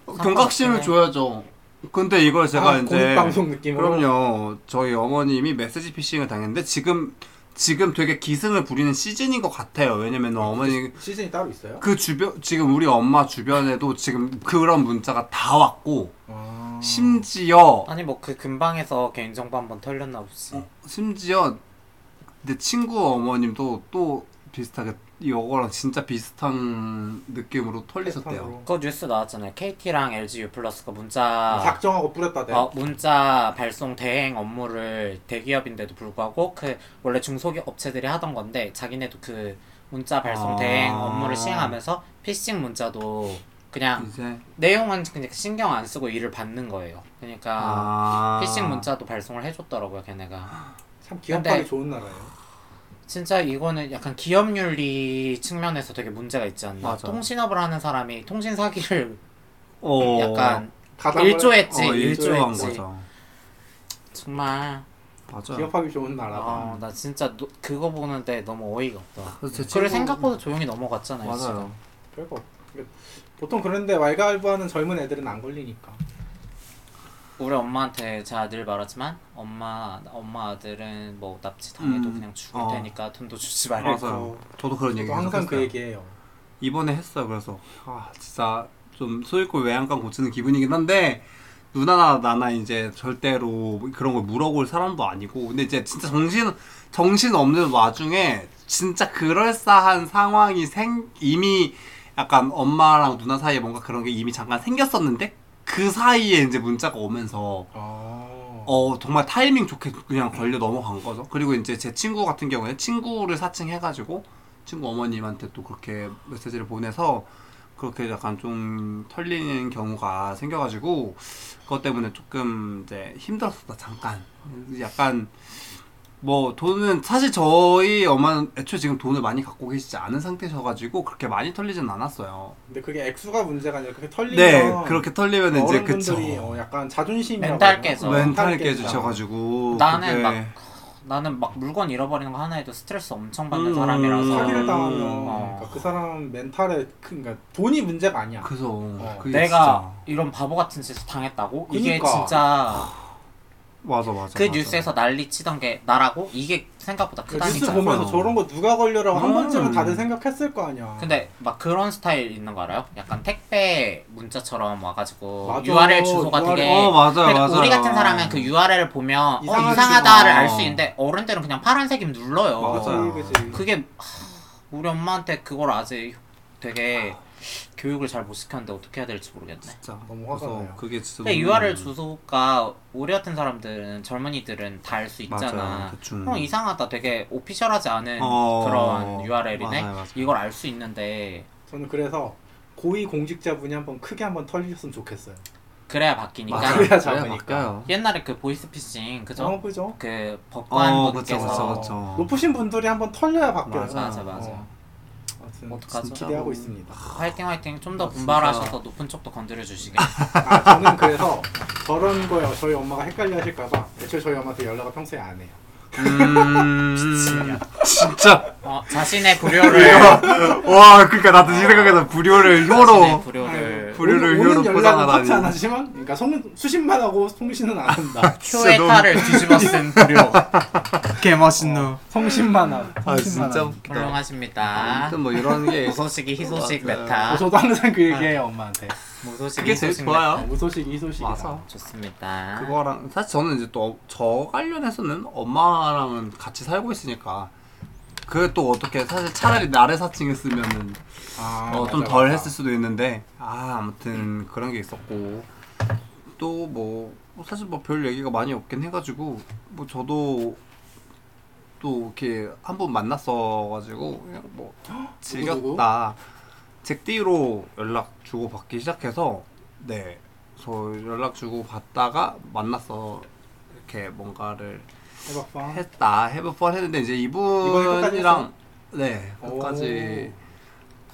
뭐, 경각심을 줘야죠. 근데 이걸 제가 아, 이제 공익방송 느낌으로. 그럼요. 저희 어머님이 메시지 피싱을 당했는데 지금 지금 되게 기승을 부리는 시즌인 것 같아요. 왜냐면 어머니 시즌이 따로 있어요? 그 주변 지금 우리 엄마 주변에도 지금 그런 문자가 다 왔고 아... 심지어 아니 뭐 그 근방에서 개인정보 한번 털렸나 보지. 어, 심지어 내 친구 어머님도 또 비슷하게 이거랑 진짜 비슷한 느낌으로 털리셨대요. 그거 뉴스 나왔잖아요. KT랑 LG U 플러스가 문자 작정하고 뿌렸다 대. 어, 문자 발송 대행 업무를 대기업인데도 불구하고 그 원래 중소기업 업체들이 하던 건데 자기네도 그 문자 발송 아. 대행 업무를 시행하면서 피싱 문자도 그냥 이제 내용은 그냥 신경 안 쓰고 일을 받는 거예요. 그러니까 아 피싱 문자도 발송을 해줬더라고요, 걔네가. 참 기업하기 근데- 좋은 나라예요. 진짜 이거는 약간 기업윤리 측면에서 되게 문제가 있지 않나. 맞아. 통신업을 하는 사람이 통신 사기를 어, 약간 가담을- 일조했지, 어, 일조한 일조했지. 거죠. 정말 맞아. 기업하기 좋은 나라다. 아, 나 진짜 노, 그거 보는데 너무 어이가 없다. 그래서 그래 친구- 생각보다 조용히 넘어갔잖아요. 맞아요. 지금. 별거 없- 보통 그런데 왈가왈부하는 젊은 애들은 안 걸리니까. 우리 엄마한테 제가 늘 말하지만 엄마 엄마 아들은 뭐 납치 당해도 음, 그냥 죽을 어. 테니까 돈도 주지 말고. 맞아요. 저도 그런 얘기 저도 항상 그. 얘기해요. 이번에 했어요. 그래서 아 진짜 좀 소일골 외양간 고치는 기분이긴 한데 누나나 나나 이제 절대로 그런 걸 물어볼 사람도 아니고 근데 이제 진짜 정신 정신 없는 와중에 진짜 그럴싸한 상황이 생 이미 약간 엄마랑 누나 사이에 뭔가 그런 게 이미 잠깐 생겼었는데 그 사이에 이제 문자가 오면서 아... 어 정말 타이밍 좋게 그냥 걸려 넘어간 거죠. 그리고 이제 제 친구 같은 경우에 친구를 사칭해가지고 친구 어머님한테 또 그렇게 메시지를 보내서 그렇게 약간 좀 털리는 경우가 생겨가지고 그것 때문에 조금 이제 힘들었었다 잠깐 약간 뭐 돈은 사실 저희 엄마는 애초에 지금 돈을 많이 갖고 계시지 않은 상태셔가지고 그렇게 많이 털리진 않았어요. 근데 그게 액수가 문제가 아니라 그렇게 털리면 네 그렇게 털리면 이제 그쵸 어른분들이 어, 약간 자존심이 멘탈 깨져. 멘탈 깨주셔가지고 나는 그게- 막 나는 막 물건 잃어버리는 거 하나에도 스트레스 엄청 받는 음, 사람이라서 사기를 당하면 어. 그러니까 그 사람 멘탈에 큰 그러니까 돈이 문제가 아니야. 그죠. 그게 내가 진짜- 이런 바보 같은 짓을 당했다고 이게 그니까. 진짜 맞아 맞아. 그 맞아. 뉴스에서 난리 치던 게 나라고 이게 생각보다 그 뉴스 크다니까. 보면서 저런 거 누가 걸려라고 한 음. 번쯤은 다들 생각했을 거 아니야. 근데 막 그런 스타일 있는 거 알아요? 약간 택배 문자처럼 와가지고 맞아. URL 주소가 URL. 되게 어 맞아요 그러니까 맞아요. 우리 같은 사람은 그 URL을 보면 어, 이상하지. 이상하다를 어. 알수 있는데 어른들은 그냥 파란색이면 눌러요. 맞아요. 그치, 그치. 그게 하, 우리 엄마한테 그걸 아직 되게 교육을 잘 못 시켰는데 어떻게 해야 될지 모르겠네. 진짜 너무 화가 그래서 나요. 그게 진짜 근데 너무- URL 주소가 우리 같은 사람들은 젊은이들은 다 알수 있잖아. 대충. 그럼 이상하다. 되게 오피셜하지 않은 어, 그런 URL이네. 맞아요, 맞아요. 이걸 알 수 있는데 저는 그래서 고위 공직자분이 한번 크게 한번 털리셨으면 좋겠어요. 그래야 바뀌니까. 맞아요. 그래야 잡으니까. 바뀌어요. 옛날에 그 보이스피싱 그죠? 어, 그죠? 그 어, 법관분께서 그쵸, 그쵸, 그쵸. 높으신 분들이 한번 털려야 바뀌어요. 맞아, 맞아, 맞아. 어. 어떡하죠? 기대하고 있습니다. 화이팅 화이팅 좀더 아, 분발하셔서 높은 쪽도 건드려 주시게. 아, 저는 그래서 저런 거요. 저희 엄마가 헷갈려 하실까봐 애초에 저희 엄마한테 연락을 평소에 안 해요. 음 진짜 어, 자신의 불효를 와 그러니까 나도 이 생각해서 불효를 자신의 효로 불효를 불효를 오는 효로 연락은 포장하다니. 탑지 안 하지만 그러니까 송, 수신만 하고 송신은 안 한다. 진짜 너무- 효의 탈을 뒤집어 쓴 불효. 개 멋있노. 성신만 하고 아 진짜 하고. 웃기다. 훌륭하십니다. 아무튼 뭐 이런 게 무소식이 희소식. meta. 어, 저도 항상 그 얘기해요 엄마한테. 무소식 그게 제일 좋아요. meta. 무소식이 희소식이다. 맞아. 좋습니다. 그거랑 사실 저는 이제 또 저 관련해서는 엄마랑은 같이 살고 있으니까 그 또 어떻게 사실 차라리 나를 사칭했으면은 아, 어, 좀 맞아, 덜 맞아. 했을 수도 있는데 아 아무튼 그런 게 있었고 또 뭐 사실 뭐 별 얘기가 많이 없긴 해가지고 뭐 저도 또 이렇게 한번 만났어가지고 그냥 뭐 즐겼다 잭디로 연락 주고 받기 시작해서 네 저 연락 주고 받다가 만났어 이렇게 뭔가를 해박방. 했다 해볼 뻔 했는데 이제 이번에 이분이랑 네 오. 끝까지.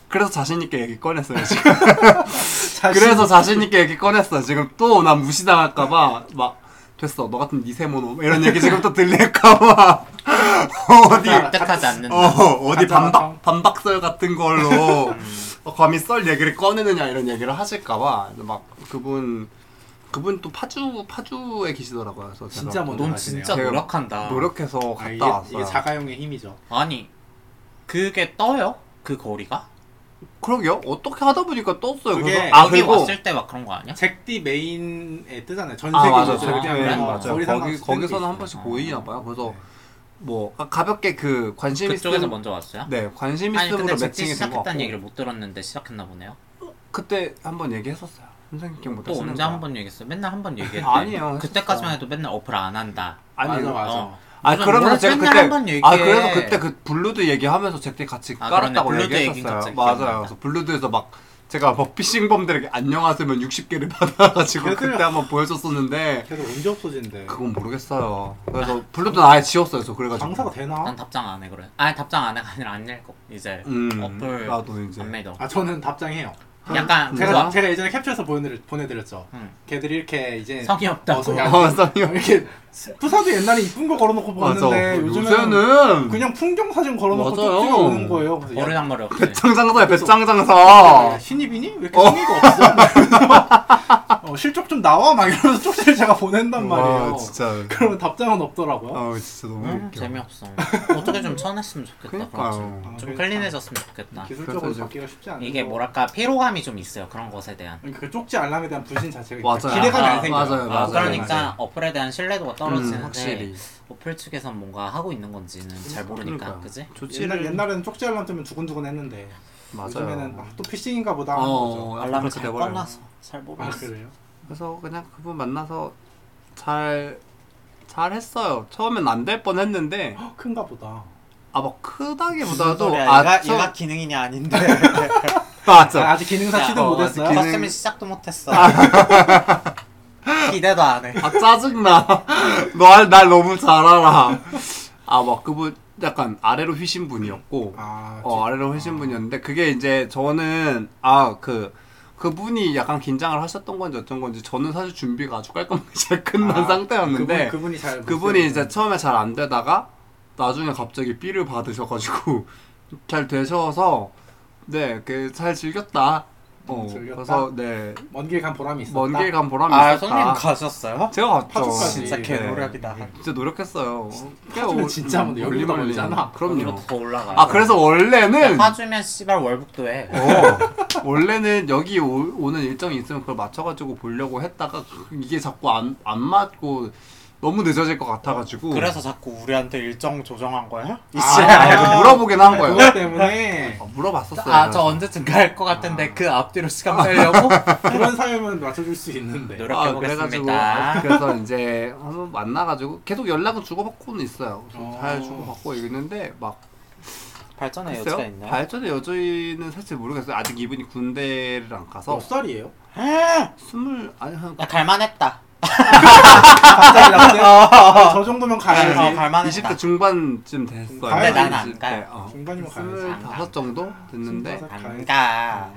그래서 자신 있게 얘기 꺼냈어요 지금. 자신- 그래서 자신 있게 얘기 꺼냈어 지금 또 난 무시당할까봐 막 됐어. 너 같은 니세모노 이런 얘기 지금 또 들릴까봐. 어디 납득하지 않는다. 어 어디 반박 반박설 같은 걸로 어, 감히 썰 얘기를 꺼내느냐 이런 얘기를 하실까봐 막 그분 그분 또 파주 파주에 계시더라고요. 그래서 진짜 또 먼저 넌 하시네요. 진짜 제가 노력한다. 노력해서 아, 갔다 이게, 왔어요. 이게 자가용의 힘이죠. 아니 그게 떠요? 그 거리가? 그러게요. 어떻게 하다 보니까 떴어요. 그게 그래서 아 여기 그리고 왔을 때 막 그런 거 아니야? 잭디 메인에 뜨잖아요. 전 아 세계 맞아 잭디 아, 메인? 맞아요. 거리 거기 거기서는 한 번씩. 보이나 봐요. 그래서 네. 뭐 아, 가볍게 그 관심 그쪽에서 있음 먼저 왔어요? 네 관심 아니 있음으로 근데 매칭이 된것 같고 시작했다는 얘기를 못 들었는데 시작했나 보네요. 그때 한번 얘기했었어요. 선생님 기억 못또 하시는 언제. 한 번 얘기했어? 맨날 한 번 얘기했대. 아니에요, 그때까지만 했었어. 해도 맨날 어플 안 한다. 아니 맞아 맞아. 어. 아 무슨 뭘 제가 맨날 그때 한번 얘기해. 아 그래서 그때 그 블루드 얘기하면서 잭디 같이 아, 깔았다고. 블루드 얘기는 얘기했었어요. 갑자기 맞아요. 기억난다. 그래서 블루드에서 막 제가 뭐 피싱범들에게 안녕하세요 60개를 받아가지고 걔들- 그때 한번 보여줬었는데 계속 언제 없어진대. 그건 모르겠어요. 그래서 블루드는 아예 지웠어요. 저 그래가지고 장사가 되나? 난 답장 안 해 그래. 아니 답장 안 해가 아니라 안 읽고 이제 음, 어플 나도 이제 안 믿어. 아 저는 답장해요. 약간 진짜? 제가 제가 예전에 캡처해서 보내드렸, 보내드렸죠. 응. 걔들이 이렇게 이제 성의 없다고. 어, 어, 안- 없- 이렇게 푸사도 옛날에 이쁜 거 걸어놓고 맞아. 보는데 요즘에는 요새는 그냥 풍경 사진 걸어놓고 맞아요. 쪽지가 오는 거예요. 그래서 야, 버르장머리 없이. 배짱장사야 배짱장사. 야, 신입이니? 왜 이렇게 성의가 없어? 어, 실적 좀 나와 막 이러면서 쪽지를 제가 보낸단 말이에요. 와 진짜. 그러면 답장은 없더라고요. 아 진짜 너무 음, 웃겨. 재미없어. 어떻게 좀 쳐냈으면 좋겠다. 그런 그러니까요. 좀. 좀 클린해졌으면 좋겠다. 기술적으로 이제 바뀌기가 쉽지 않아요. 이게 뭐랄까 피로감이 좀 있어요. 그런 것에 대한. 그러니까 그 쪽지 알람에 대한 불신 자체가 맞아요. 기대감이 아, 안 생겨요. 맞아요, 아, 맞아요. 그러니까 맞아요. 어플에 대한 신뢰도가 음, 떨어지는데 확실히. 어플 측에선 뭔가 하고 있는 건지는 잘 모르니까. 그지? 조치를 옛날, 옛날 에는 쪽지 알람 뜨면 두근두근 했는데 맞아요. 요즘에는 아, 또 피싱인가 보다 하는 거죠. 어, 알람을 그렇게 잘. 꺼놔서 잘아 모르겠어. 그래요? 그래서 그냥 그분 만나서 잘 잘 했어요. 처음엔 안 될 뻔 했는데 헉, 큰가 보다. 아 막 크다기보다도 소리야, 아, 얘가, 처- 얘가 기능인이 아닌데 맞아. 아, 아직 기능사 야, 취득 어, 못했어요. 아직 기능- 컸으면 시작도 못했어 기대도 안 해 아 짜증나. 너날 너무 잘 알아. 아 막 그분 약간 아래로 휘신 분이었고 아, 어 아래로 휘신 분이었는데 그게 이제 저는 아 그 그분이 약간 긴장을 하셨던 건지 어쩐 건지 저는 사실 준비가 아주 깔끔하게 잘 끝난 아, 상태였는데 그분, 그분이 잘 그분이 이제 처음에 잘 안 되다가 나중에 갑자기 삐를 받으셔가지고 잘 되셔서 네, 그 잘 즐겼다. 어, 즐겼다? 그래서 네, 먼길 간 보람이 있었다. 먼길 간 보람이 아 있었다. 손님 가셨어요? 제가 갔죠. 파주까지. 진짜 네. 개노력이다 진짜 노력했어요. 파주는 진짜 먼데 여기보다 멀잖아. 그럼요. 더 올라가요 아 그래서 원래는 파주면 씨발 월북도 해 어, 원래는 여기 오, 오는 일정이 있으면 그걸 맞춰가지고 보려고 했다가 이게 자꾸 안, 안 맞고 너무 늦어질 것 같아가지고 그래서 자꾸 우리한테 일정 조정한 거야? 이 아, 씨발 아, 물어보긴 한 거예요. 그것 때문에 어, 물어봤었어요. 아저 언제쯤 갈 것 같은데 그 앞뒤로 시간 빼려고 그런 사연은 맞춰줄 수 있는데. 노력- 아, 해보겠습니다. 그래가지고 아, 그래서 이제 한번 만나가지고 계속 연락은 주고받고는 있어요. 어. 잘 주고받고 있는데 막 발전의 여지가 글쎄요? 있나요? 발전의 여지는 사실 모르겠어요. 아직 이분이 군대를 안 가서 몇 살이에요? 스물 아니 한 야 갈만했다 갑자기 나한테 저 정도면 가야지. 어, 갈만했다 20대 중반쯤 됐어요. 근데 난안 20대, 가요. 어. 중반이면 가야지. 스물다섯 정도 됐는데 스물다섯. 안가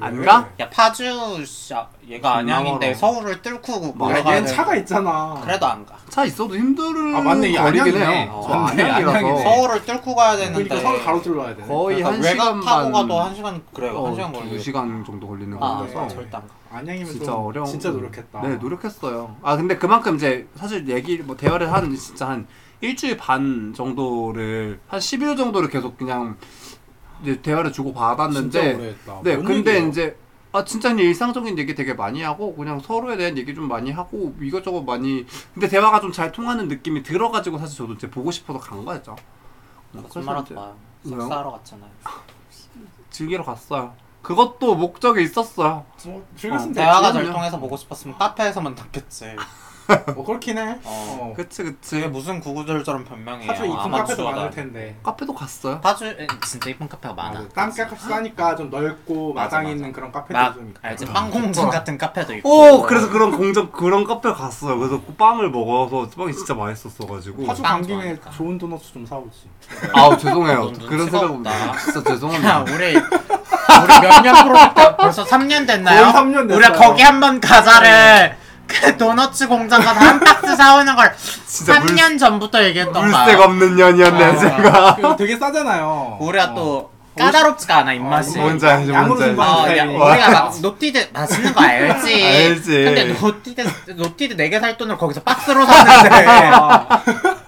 안 왜? 가? 야 파주 씨, 얘가 안양인데 멀어. 서울을 뚫고. 아, 올라가야 얘는 차가 있잖아. 그래도 안 가 차 있어도 힘든 아, 맞네. 거리긴 안양이네. 해요. 어, 저 맞네. 안양이라서. 서울을 뚫고 가야 되는데 그러니까 서울 가로질러야 돼. 거의 그러니까 한 외곽 시간 타고 반 가도 한 시간 그래요 어, 한 시간 두 걸리고 시간 정도 걸리는 아 거라서 절대 안 가. 안양이면 진짜 좀 어려운 진짜 노력했다. 네 노력했어요. 아 근데 그만큼 이제 사실 얘기 뭐 대화를 한 진짜 한 일주일 반 정도를 한 10일 정도를 계속 그냥 이제 대화를 주고 받았는데. 네뭔 근데 얘기예요? 이제 아 진짜 일상적인 얘기 되게 많이 하고 그냥 서로에 대한 얘기 좀 많이 하고 이것저것 많이 근데 대화가 좀 잘 통하는 느낌이 들어가지고 사실 저도 이제 보고 싶어서 간 거였죠. 어, 거짓말 하지 마요 왜요? 섹스하러 갔잖아요 즐기러 갔어요. 그것도 목적이 있었어요. 뭐, 즐겼으면 됐지. 대화가. 잘 통해서 보고 싶었으면 카페에서만 닫겠지 뭐 그렇긴 해. 어. 어. 그치 그게 그치. 무슨 구구절절한 변명이에요 파주 이쁜 아마추어가. 카페도 많을 텐데. 카페도 갔어요. 파주 에, 진짜 이쁜 카페가 많아 맞아. 땅값 싸니까 좀 넓고 맞아, 마당 맞아. 있는 그런 카페도 막 좀 있고. 알지 빵 공장 같은 카페도 있고 오 그래서 그런 공정 그런 카페 갔어요. 그래서 그 빵을 먹어서 빵이 진짜 맛있었어가지고. 파주 빵 간 김에 좋아하니까. 좋은 도넛 좀 사오지. 아우 죄송해요. 넌 그런 눈치가 생각 없다. 진짜 야 죄송합니다. 우리 우리 몇년 프로젝트 벌써 3년 됐나요? 거의 3년 됐어요. 우리 거기 한번 가자를 그 도너츠 공장 가서 한 박스 사오는 걸 진짜 물- 3년 전부터 얘기했던 물색 거야. 없는 년이었네 어. 제가. 그거 되게 싸잖아요. 우리가 어. 또 까다롭지가 않아 입맛이. 어, 뭔지 알지, 양으로 뭔지 어, 야, 스타일이니까. 우리가 막 노티드 맛있는 거 알지. 알지. 근데 노티드 노티드 4개 살 돈을 거기서 박스로 샀는데.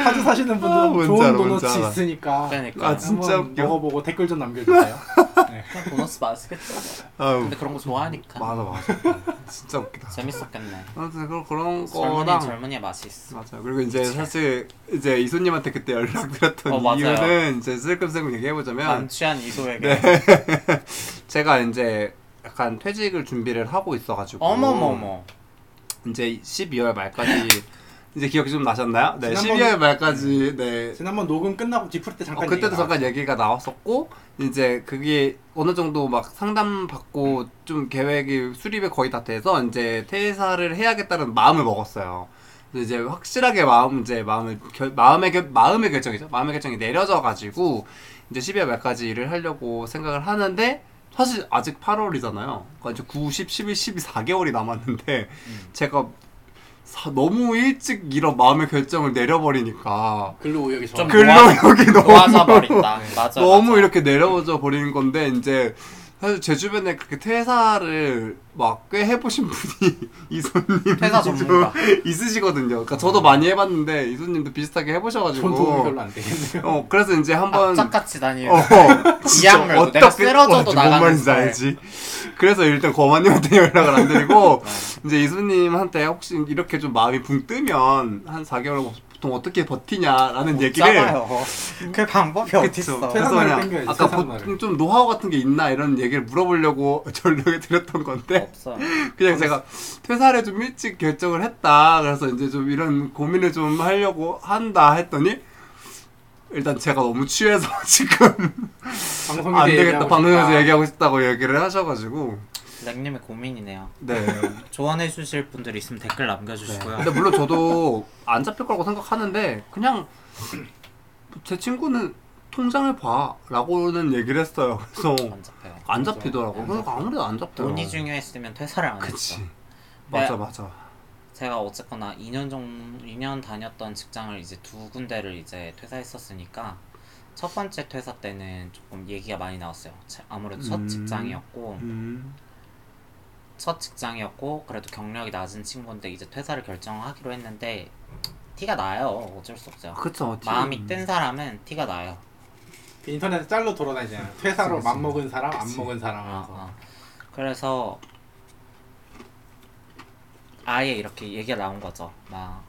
아. 파주 사시는 분들은 아, 좋은 알아, 도넛이 알아. 있으니까 그러니까. 아, 진짜 한번 웃겨. 먹어보고 댓글 좀 남겨주세요. 네. 그냥 도넛 맛있겠죠. 아유, 근데 그런 거 좋아하니까. 맞아 맞아. 진짜 웃기다. 재밌었겠네. 아무튼 그런 그런 젊은이 거랑 젊은이의 맛이 있어. 맞아요. 그리고 이제 사실 이제 이소님한테 그때 연락드렸던 어. 이유는 이제 슬금슬금 얘기해보자면 만취한 이소에게. 네. 제가 이제 약간 퇴직을 준비를 하고 있어가지고 어머머머. 이제 12월 말까지 이제 기억이 좀 나셨나요? 네, 지난번- 12월 말까지 네. 지난번 녹음 끝나고 디프리 때 잠깐 어, 그때도 얘기 잠깐. 얘기가 나왔었고 이제 그게 어느 정도 막 상담 받고 좀 계획이 수립이 거의 다 돼서 이제 퇴사를 해야겠다는 마음을 먹었어요. 이제 확실하게 마음 이제 마음을 결, 마음의 결, 마음의 결정이죠. 마음의 결정이 내려져 가지고 이제 12월 말까지 일을 하려고 생각을 하는데 사실 아직 8월이잖아요. 그러니까 이제 9, 10, 11, 12, 4개월이 남았는데 제가 사- 너무 일찍 이런 마음의 결정을 내려버리니까 근로 우역이 좀저 글로 여기 너무 모아서 버린다. 맞아. 너무 맞아. 이렇게 내려져 버리는 건데 이제 사실 제 주변에 그렇게 퇴사를 막 꽤 해보신 분이 이소님 퇴사 전문가. 있으시거든요. 그러니까 저도 많이 해봤는데 이소님도 비슷하게 해보셔가지고 전 도움이 별로 안 되겠네요. 어 그래서 이제 한번 악착같이 다니는. 어 진짜 이악물고 내가 쓰러져도 어, 나가는 뭔. 알지. 그래서 일단 거마님한테 연락을 안 드리고 이제 이수님한테 혹시 이렇게 좀 마음이 붕 뜨면 한 4개월 보통 어떻게 버티냐라는 못 얘기를 잡아요. 그 방법이. 그쵸. 퇴사 그래서 그냥 땡겨야지, 아까. 보통 좀 노하우 같은 게 있나 이런 얘기를 물어보려고 전력에 드렸던 건데 없어요. 그냥 제가 퇴사를 좀 일찍 결정을 했다. 그래서 이제 좀 이런 고민을 좀 하려고 한다 했더니 일단 제가 너무 취해서 지금 방송에서 안 되겠다. 얘기하고 방송에서 싶다. 얘기하고 싶다고 얘기를 하셔가지고 랭님의 고민이네요. 네. 조언해 주실 분들 있으면 댓글 남겨주시고요. 근데 물론 저도 안 잡힐 거라고 생각하는데 그냥 제 친구는 통장을 봐라고는 얘기를 했어요. 그래서 안 잡혀요. 안 잡히더라고. 안 그러니까 아무래도 안 잡혀요. 돈이 중요했으면 퇴사를 안 그치. 했죠. 맞아 네. 맞아. 제가 어쨌거나 2년 정도 2년 다녔던 직장을 이제 두 군데를 이제 퇴사했었으니까 첫 번째 퇴사 때는 조금 얘기가 많이 나왔어요. 제- 아무래도 첫 음. 직장이었고 음. 첫 직장이었고 그래도 경력이 낮은 친구인데 이제 퇴사를 결정하기로 했는데 티가 나요. 어쩔 수 없죠. 그쵸. 마음이 뜬 사람은 티가 나요. 인터넷에 짤로 돌아다니잖아요. 퇴사로 그치, 그치. 맘먹은 사람, 안 그치. 먹은 사람 아, 하면서. 아. 그래서 아예 이렇게 얘기가 나온 거죠. 막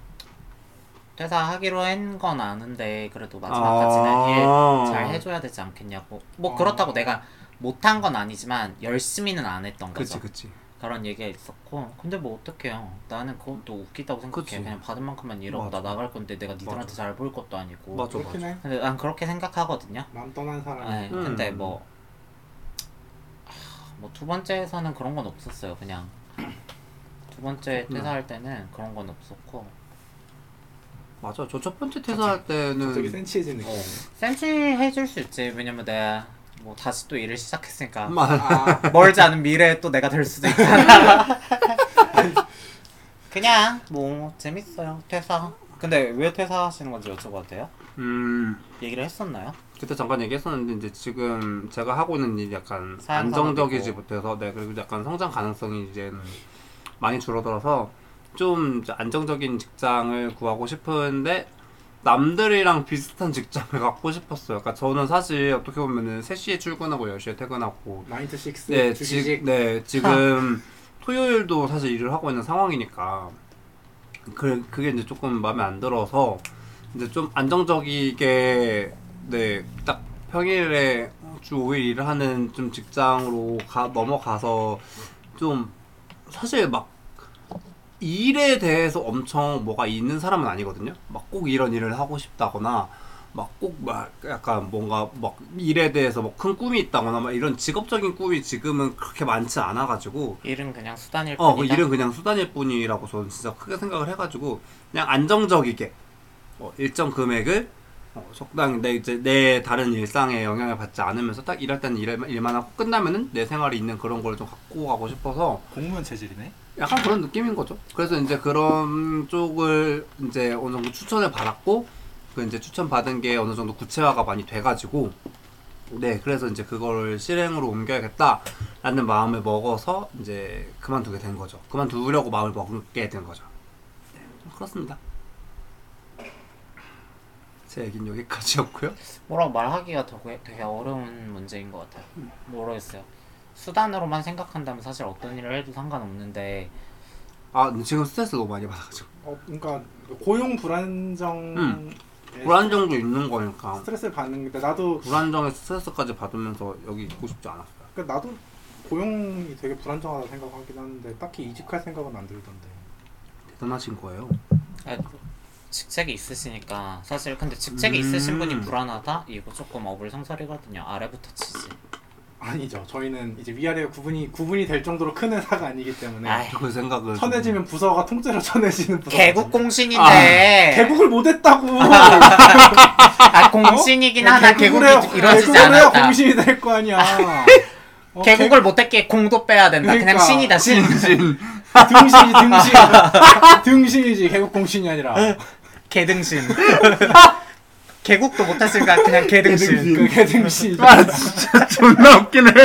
퇴사하기로 한 건 아는데 그래도 마지막까지는 아. 일잘 해줘야 되지 않겠냐고. 뭐 아. 그렇다고 내가 못한 건 아니지만 열심히는 안 했던 그치 거죠. 그치. 그 런 얘기가 있었고 근데 뭐 어떡해요. 나는 그것도 웃기다고 생각해. 그치. 그냥 받은 만큼만 일하고 맞아. 나 나갈 건데 내가 니들한테 맞아. 잘 보일 것도 아니고. 맞아 그렇긴 맞아. 해. 근데 난 그렇게 생각하거든요. 마음 떠난 사람. 네, 음. 근데 뭐, 뭐 두 번째에서는 그런 건 없었어요. 그냥 두 번째 음. 퇴사할 때는 그런 건 없었고 맞아. 저 첫 번째 퇴사할 때는 갑자기 센치해진 느낌. 어. 센치 해줄 수 있지. 왜냐면 내가 뭐 다시 또 일을 시작했으니까 마- 아, 멀지 않은 미래에 또 내가 될 수도 있잖아. 그냥 뭐 재밌어요 퇴사. 근데 왜 퇴사하시는 건지 여쭤봐도 돼요? 음. 얘기를 했었나요? 그때 잠깐 얘기했었는데 이제 지금 제가 하고 있는 일이 약간 안정적이지. 못해서 네 그리고 약간 성장 가능성이 이제는 많이 줄어들어서 좀 이제 안정적인 직장을 구하고 싶은데 남들이랑 비슷한 직장을 갖고 싶었어요. 그러니까 저는 사실 어떻게 보면은 3시에 출근하고 10시에 퇴근하고 9 to 6 네, 주식. 지, 네 지금 토요일도 사실 일을 하고 있는 상황이니까 그 그게 이제 조금 마음에 안 들어서 이제 좀 안정적이게 네 딱 평일에 주 5일 일을 하는 좀 직장으로 가, 넘어가서 좀 사실 막 일에 대해서 엄청 뭐가 있는 사람은 아니거든요. 막 꼭 이런 일을 하고 싶다거나 막꼭막 약간 뭔가 막 일에 대해서 뭐큰 꿈이 있다거나 막 이런 직업적인 꿈이 지금은 그렇게 많지 않아 가지고 일은 그냥 수단일 어, 그 뿐이다. 일은 그냥 수단일 뿐이라고 저는 진짜 크게 생각을 해 가지고 그냥 안정적이게 어, 일정 금액을 어, 적당히 내 이제 내 다른 일상에 영향을 받지 않으면서 딱 일할 때는 일, 일만 하고 끝나면은 내 생활이 있는 그런 걸 좀 갖고 가고 싶어서 공무원 체질이네. 약간 그런 느낌인 거죠. 그래서 이제 그런 쪽을 이제 어느 정도 추천을 받았고 그 이제 추천 받은 게 어느 정도 구체화가 많이 돼가지고 네 그래서 이제 그걸 실행으로 옮겨야겠다라는 마음을 먹어서 이제 그만두게 된 거죠. 그만두려고 마음을 먹게 된 거죠. 네 그렇습니다. 제 얘기는 여기까지였고요. 뭐라고 말하기가 되게, 되게 어려운 문제인 것 같아요. 모르겠어요. 수단으로만 생각한다면 사실 어떤 일을 해도 상관없는데 아 지금 스트레스 너무 많이 받아가지고 어, 그러니까 고용 불안정 음. 불안정도 있는 거니까 스트레스를 받는 게 나도 불안정에 스트레스까지 받으면서 여기 있고 싶지 않았어요. 그러니까 나도 고용이 되게 불안정하다 생각하긴 하는데 딱히 이직할 생각은 안 들던데. 대단하신 거예요. 아, 직책이 있으시니까 사실 근데 직책이 음. 있으신 분이 불안하다? 이거 조금 어불성설이거든요. 아래부터 치지. 아니죠. 저희는 이제 위아래 구분이 구분이 될 정도로 큰 회사가 아니기 때문에 아이, 그 생각은 천해지면 부서가 통째로 천해지는 부서. 개국 공신인데 개국을 못했다고. 아 공신이긴 하나 개국이 이루어지지 해야 않았다. 공신이 될 거 아니야. 어, 개국을 못했기에 공도 빼야 된다. 그냥 그러니까. 신이다 신. 신신 개- 등신이지 등신. 등신이지 개국 공신이 아니라. 개등신. 개국도 못했으니까 그냥 개등신. 그 개등신. 아 진짜 존나 웃기네.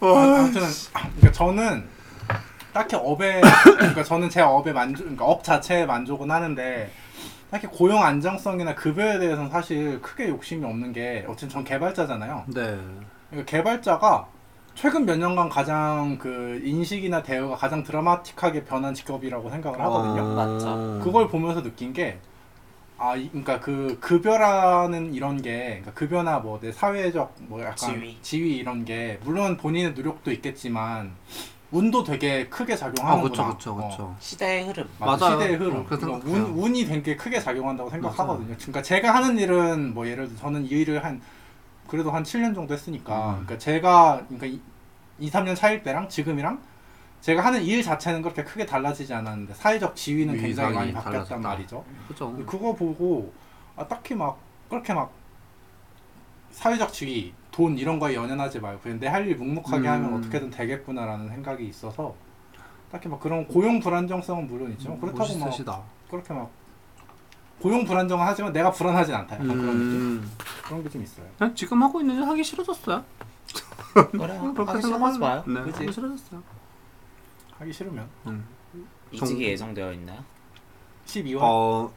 어, 아무튼 그러니까 저는 딱히 업에 그러니까 저는 제 업에 만족 그러니까 업 자체에 만족은 하는데 딱히 고용 안정성이나 급여에 대해서는 사실 크게 욕심이 없는 게 어쨌든 전 개발자잖아요. 네. 그러니까 개발자가 최근 몇 년간 가장 그 인식이나 대우가 가장 드라마틱하게 변한 직업이라고 생각을 하거든요. 어. 맞죠. 그걸 보면서 느낀 게, 아, 이- 그러니까 그 급여라는 이런 게, 그러니까 급여나 뭐 내 사회적 뭐 약간 지위. 이런 게 물론 본인의 노력도 있겠지만 운도 되게 크게 작용하는구나. 아 그쵸 그쵸 어. 그쵸. 시대의 흐름. 맞아, 맞아요. 시대의 흐름. 어, 그러니까 생각해요. 운, 운이 되게 크게 작용한다고 생각하거든요. 그러니까 제가 하는 일은 뭐 예를 들어 저는 이 일을 한 그래도 한 7년 정도 했으니까 음. 그러니까 제가 그러니까 이, 2, 3년 차일 때랑 지금이랑 제가 하는 일 자체는 그렇게 크게 달라지지 않았는데 사회적 지위는 굉장히 많이 바뀌었단 달라졌다. 말이죠. 그쵸. 근데 그거 보고 아, 딱히 막 그렇게 막 사회적 지위, 돈 이런 거에 연연하지 말고 그냥 내 할 일 묵묵하게 음. 하면 어떻게든 되겠구나라는 생각이 있어서 딱히 막 그런 고용 불안정성은 물론 있지만 그렇다고 막 멋있으시다. 그렇게 막 고용 불안정은 하지만 내가 불안하진 않다. 약간 그런 느낌 음. 그런 게 좀 있어요. 네, 지금 하고 있는 일 하기 싫어졌어요. 그렇게 하기 생각하지 싫어하지 마요. 네, 그치? 하기 싫어졌어요. 하기 싫으면 음. 이직이 예정되어 있나요? 12월 어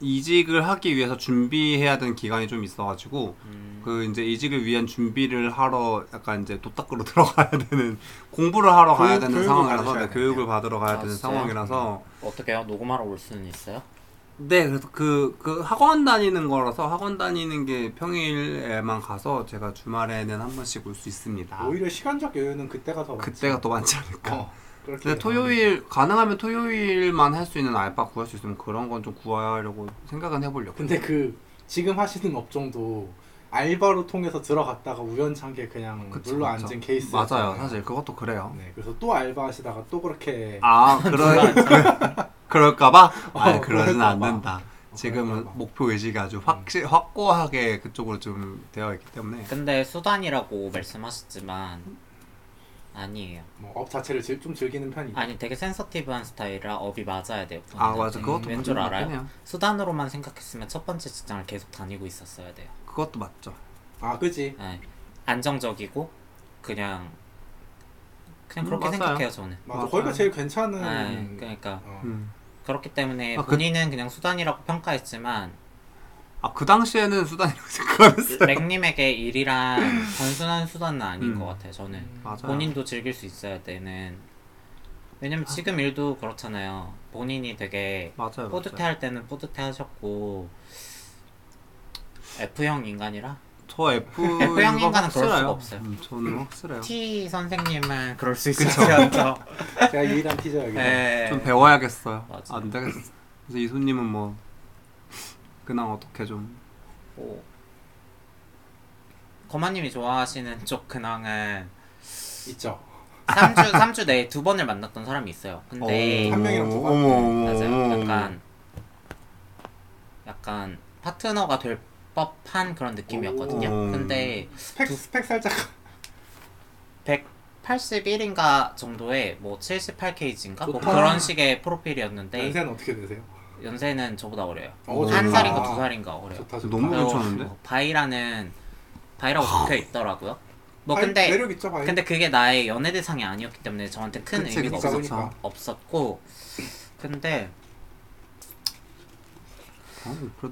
이직을 하기 위해서 준비해야 되는 기간이 좀 있어가지고 음, 그 이제 이직을 위한 준비를 하러 약간 이제 도닦으로 들어가야 되는 공부를 하러 가야 교육- 되는 교육을 상황이라서 받으셔야 네, 교육을. 받으러 가야 아, 되는 진짜요? 상황이라서 어떻게요? 녹음하러 올 수는 있어요? 네 그래서 그, 그 학원 다니는 거라서 학원 다니는 게 평일에만 가서 제가 주말에는 한 번씩 올 수 있습니다. 오히려 시간적 여유는 그때가 더 많지. 그때가 더 많지 않을까. 어, 그렇게 근데 토요일 가능하면 토요일만 할 수 있는 알바 구할 수 있으면 그런 건 좀 구하려고 생각은 해보려고. 근데 그 지금 하시는 업종도 알바로 통해서 들어갔다가 우연찮게 그냥 그쵸, 눌러 그쵸. 앉은 케이스 맞아요. 사실 그것도 그래요. 네, 그래서 또 알바 하시다가 또 그렇게 아 그럴 그럴까봐? 어, 아 그러진. 않는다. 지금은. 목표 의식이 아주 확실 확고하게 그쪽으로 좀 되어 있기 때문에. 근데 수단이라고 말씀하셨지만 아니에요. 뭐업 자체를 즐- 좀 즐기는 편이고 아니 되게 센서티브한 스타일이라 업이 맞아야 돼요. 아. 맞아 그것도 왠줄 맞긴 알아요? 해요. 수단으로만 생각했으면 첫 번째 직장을 계속 다니고 있었어야 돼요. 그것도 맞죠. 아 그지 네. 안정적이고 그냥 그냥 음, 그렇게 맞아요. 생각해요 저는. 맞아 맞아요. 거기가 제일 괜찮은 네, 그러니까 어. 음. 그렇기 때문에 아, 그- 본인은 그냥 수단이라고 평가했지만 아 그 당시에는 수단이라고 생각했어요. 렉님에게 일이란 단순한 수단은 아닌 음. 것 같아요. 저는 맞아요. 본인도 즐길 수 있어야 되는. 왜냐면 지금 일도 그렇잖아요. 본인이 되게 맞아요. 뿌듯해 할 때는 뿌듯해 하셨고 F형 인간이라 저 F F형 인간은 그럴 수가. 없어요. 음, 저는 확실해요. T 선생님은 그럴 수 있어요. 제가 유일한 티저 여기 네. 좀 배워야겠어요. 맞아. 안 되겠어. 그래서 이수님은 뭐 그냥 어떻게 좀 오. 거마님이 좋아하시는 쪽 근황은 있죠 3주 3주 내에 두 번을 만났던 사람이 있어요. 근데 한 명이랑 두 번? 어머 어머 맞아요. 어머. 약간 약간 파트너가 될 법한 그런 느낌이었거든요. 오. 근데 스펙 스펙 살짝 181인가 정도의 뭐 78kg인가 뭐 좋다. 그런 식의 프로필이었는데 연세는 어떻게 되세요? 연세는 저보다 어려요. 어, 한 좋다. 살인가 두 살인가 어려요. 좋다 좋다 너무 그리고 괜찮은데? 뭐 bi라는 bi라고 적혀 있더라고요. 뭐 bi- 근데 매력 있죠 bi 근데 그게 나의 연애 대상이 아니었기 때문에 저한테 큰 그치, 의미가 그치, 없었, 그러니까. 없었고 근데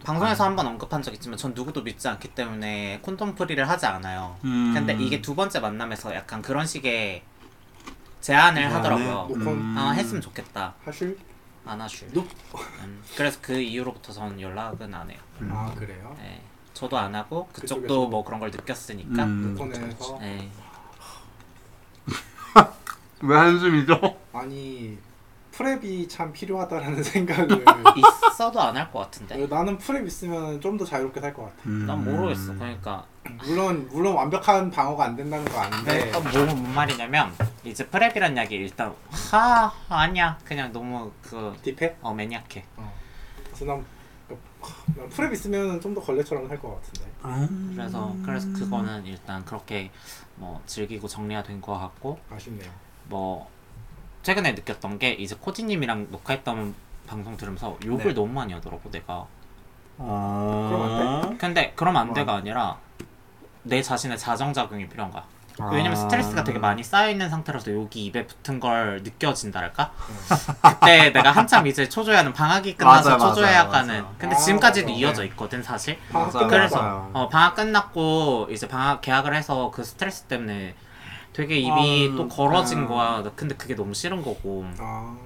방송에서 아. 한번 언급한 적 있지만 전 누구도 믿지 않기 때문에 콘돔 free를 하지 않아요. 음. 근데 이게 두 번째 만남에서 약간 그런 식의 제안을 제안을? 하더라고요. 녹음 음. 아 했으면 좋겠다. 하실? 안. 녹- 음, 그래서 그 이후로부터 전 연락은 안 해요. 음. 아 그래요? 예. 저도 안 하고 그쪽에서 그쪽도 뭐 그런 걸 느꼈으니까. 음. 녹폰에서 예. 왜 한숨이죠? 아니 프랩이 참 필요하다라는 생각을 있어도 안 할 것 같은데. 나는 프랩 있으면 좀 더 자유롭게 살 것 같아 음. 난 모르겠어. 그러니까 물론 물론 완벽한 방어가 안 된다는 거 아는데 그러니까 뭐, 뭔 말이냐면 이제 프랩이란 약이 일단 하 아니야 그냥 너무 그 딥해? 어 매니악해. 그래서 난, 난 프랩 있으면 좀 더 걸레처럼 살 것 같은데 음. 그래서 그래서 그거는 일단 그렇게 뭐 즐기고 정리가 된 것 같고 아쉽네요 뭐 최근에 느꼈던 게 이제 코지님이랑 녹화했던 방송 들으면서 욕을 네. 너무 많이 하더라고 내가. 어... 그럼 안 근데 그럼 안 돼가 아니라 내 자신의 자정 작용이 필요한 거야. 왜냐면 아. 스트레스가 되게 많이 쌓여 있는 상태라서 여기 입에 붙은 걸 느껴진달까? 그때 내가 한참 이제 초조해하는 방학이 끝나서 맞아요, 초조해하가는 맞아요. 근데 아, 지금까지도 네. 이어져 있거든 사실. 맞아요, 그래서 맞아요. 어, 방학 끝났고 이제 방학 계약을 해서 그 스트레스 때문에 되게 입이 아, 또 걸어진 아. 거야. 나 근데 그게 너무 싫은 거고. 아,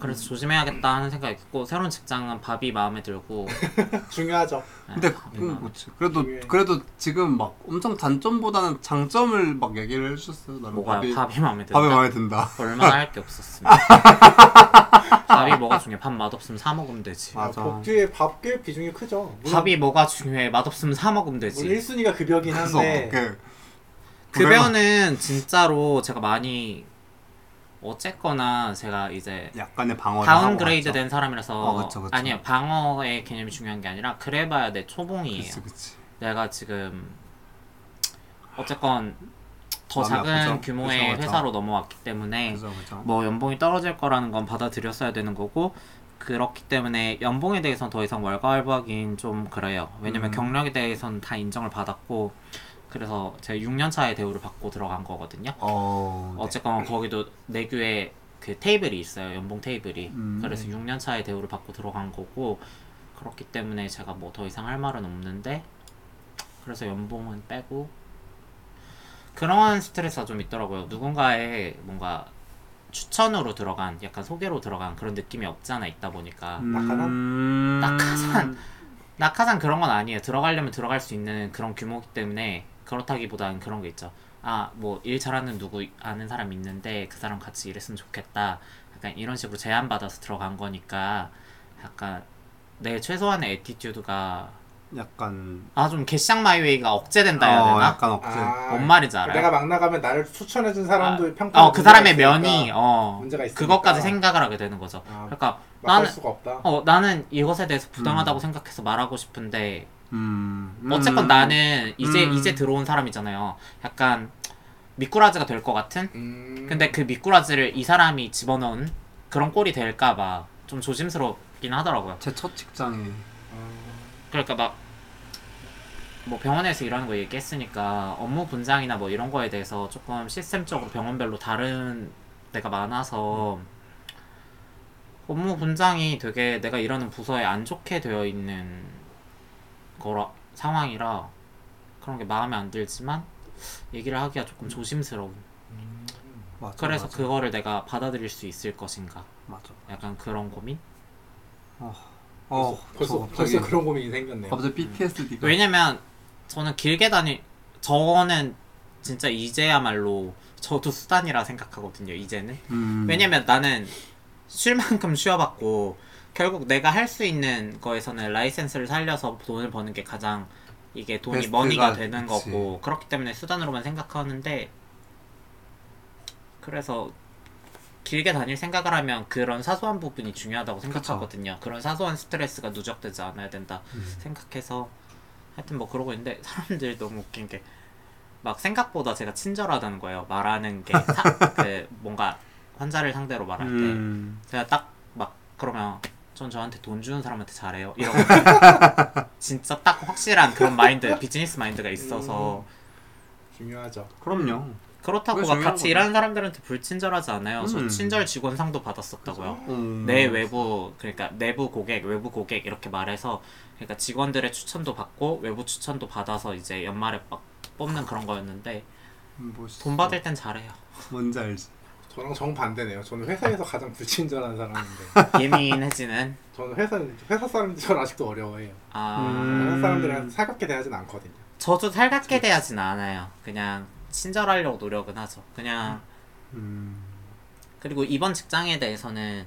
그래서 조심해야겠다 하는 생각이 있고 새로운 직장은 밥이 마음에 들고. 중요하죠. 근데 밥이 그, 마음에 그치. 그래도 중요해. 그래도 지금 막 엄청 단점보다는 장점을 막 얘기를 해주셨어요. 나는 뭐가요? 밥이 밥이 마음에 든다. 밥이 마음에 든다. 얼마나 할 게 없었으면. 밥이 뭐가 중요해? 밥 맛없으면 사 먹으면 되지. 맞아. 복지의 밥꽤 비중이 크죠. 물론 밥이 뭐가 중요해? 맛없으면 사 먹으면 되지. 1순위가 급여긴 그래서 한데 그 급여는 진짜로 제가 많이 어쨌거나 제가 이제 약간의 방어를 downgrade 된 사람이라서 어, 그쵸, 그쵸. 아니요 방어의 개념이 중요한 게 아니라 그래봐야 내 초봉이에요. 그치 그치. 내가 지금 어쨌건 더 작은 아프죠? 규모의 그쵸. 회사로 넘어왔기 때문에. 뭐 연봉이 떨어질 거라는 건 받아들였어야 되는 거고 그렇기 때문에 연봉에 대해서는 더 이상 왈가왈부하긴 좀 그래요. 왜냐면 음. 경력에 대해서는 다 인정을 받았고 그래서 제가 6년 차의 대우를 받고 들어간 거거든요. 어. 네. 어쨌건 거기도 내규에 그 테이블이 있어요. 연봉 테이블이. 음. 그래서 6년 차의 대우를 받고 들어간 거고 그렇기 때문에 제가 뭐 더 이상 할 말은 없는데 그래서 연봉은 빼고 그런 스트레스가 좀 있더라고요. 누군가의 뭔가 추천으로 들어간 약간 소개로 들어간 그런 느낌이 없지 않아 있다 보니까 음... 낙하산. 낙하산 그런 건 아니에요. 들어가려면 들어갈 수 있는 그런 규모이기 때문에 그렇다기보다는 그런 게 있죠. 아, 뭐 일 잘하는 누구 아는 사람 있는데 그 사람 같이 일했으면 좋겠다. 약간 이런 식으로 제안 받아서 들어간 거니까 약간 내 최소한의 attitude가 약간 아 좀 개쌍 my way가 억제된다 해야 어, 되나? 약간 억제. 아, 뭔 말인지 알아요? 내가 막 나가면 나를 추천해준 사람도 평가 어, 그 사람의 면이 어 문제가 있으니까. 그것까지 생각을 하게 되는 거죠. 아, 그러니까 나는 수가 없다. 어 나는 이것에 대해서 부당하다고 음. 생각해서 말하고 싶은데 음. 어쨌건 음. 나는 이제 음. 이제 들어온 사람이잖아요. 약간 미꾸라지가 될 것 같은. 음, 근데 그 미꾸라지를 이 사람이 집어넣은 그런 꼴이 될까봐 좀 조심스럽긴 하더라고요. 제 첫 직장에 그러니까 막 뭐 병원에서 일하는 거 얘기했으니까 업무 분장이나 뭐 이런 거에 대해서 조금 시스템적으로 병원별로 다른 데가 많아서 업무 분장이 되게 내가 일하는 부서에 안 좋게 되어 있는 거라 상황이라 그런 게 마음에 안 들지만 얘기를 하기가 조금 조심스러운. 맞아. 그래서 맞아. 그거를 내가 받아들일 수 있을 것인가. 맞아. 약간 그런 고민? 어. 벌써, 어. 벌써, 저 갑자기 벌써 그런 고민이 생겼네요. 갑자기 PTSD가. 왜냐면 저는 길게 다니 저는 진짜 이제야말로 저도 수단이라 생각하거든요. 이제는 음. 왜냐면 나는 쉴만큼 쉬어봤고 결국 내가 할 수 있는 거에서는 라이센스를 살려서 돈을 버는 게 가장 이게 돈이 money가 되는 그치. 거고 그렇기 때문에 수단으로만 생각하는데 그래서 길게 다닐 생각을 하면 그런 사소한 부분이 중요하다고 생각하거든요. 그런 사소한 스트레스가 누적되지 않아야 된다 음. 생각해서 하여튼 뭐 그러고 있는데 사람들이 너무 웃긴 게 막 생각보다 제가 친절하다는 거예요. 말하는 게 그 뭔가 환자를 상대로 말할 때 음. 제가 딱 막 그러면 전 저한테 돈 주는 사람한테 잘해요. 이러고 진짜 딱 확실한 그런 마인드, 비즈니스 마인드가 있어서 중요하죠. 그럼요. 그렇다고 막 같이 거죠. 일하는 사람들한테 불친절하지 않아요. 저 음. 친절 직원상도 받았었다고요. 음. 내 외부 그러니까 내부 고객, 외부 고객 이렇게 말해서 그러니까 직원들의 추천도 받고 외부 추천도 받아서 이제 연말에 막 뽑는 그런 거였는데 음, 뭐돈 받을 땐 잘해요. 뭔지 알지. 저랑 정반대네요. 저는 회사에서 가장 불친절한 사람인데 예민해지는 저는 회사 회사 사람들 저는 아직도 어려워해요. 아 음. 회사 사람들이랑 살갑게 대하진 않거든요. 저도 살갑게 대하진 않아요. 그냥 친절하려고 노력은 하죠. 그냥 음. 그리고 이번 직장에 대해서는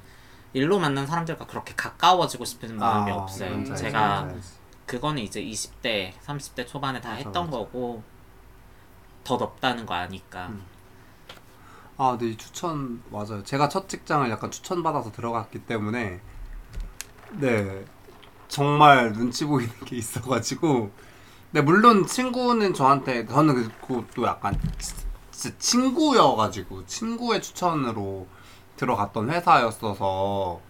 일로 만난 사람들과 그렇게 가까워지고 싶은 마음이 아, 없어요. 알지, 제가 뭔지 알지. 그거는 이제 20대, 30대 초반에 다 했던. 거고 더 넓다는 거 아니까. 음. 아, 이 추천 맞아요. 제가 첫 직장을 약간 추천받아서 들어갔기 때문에 네 정말 눈치 보이는 게 있어가지고. 네 물론 친구는 저한테 저는 그또 약간 치- 진짜 친구여가지고 친구의 추천으로 들어갔던 회사였어서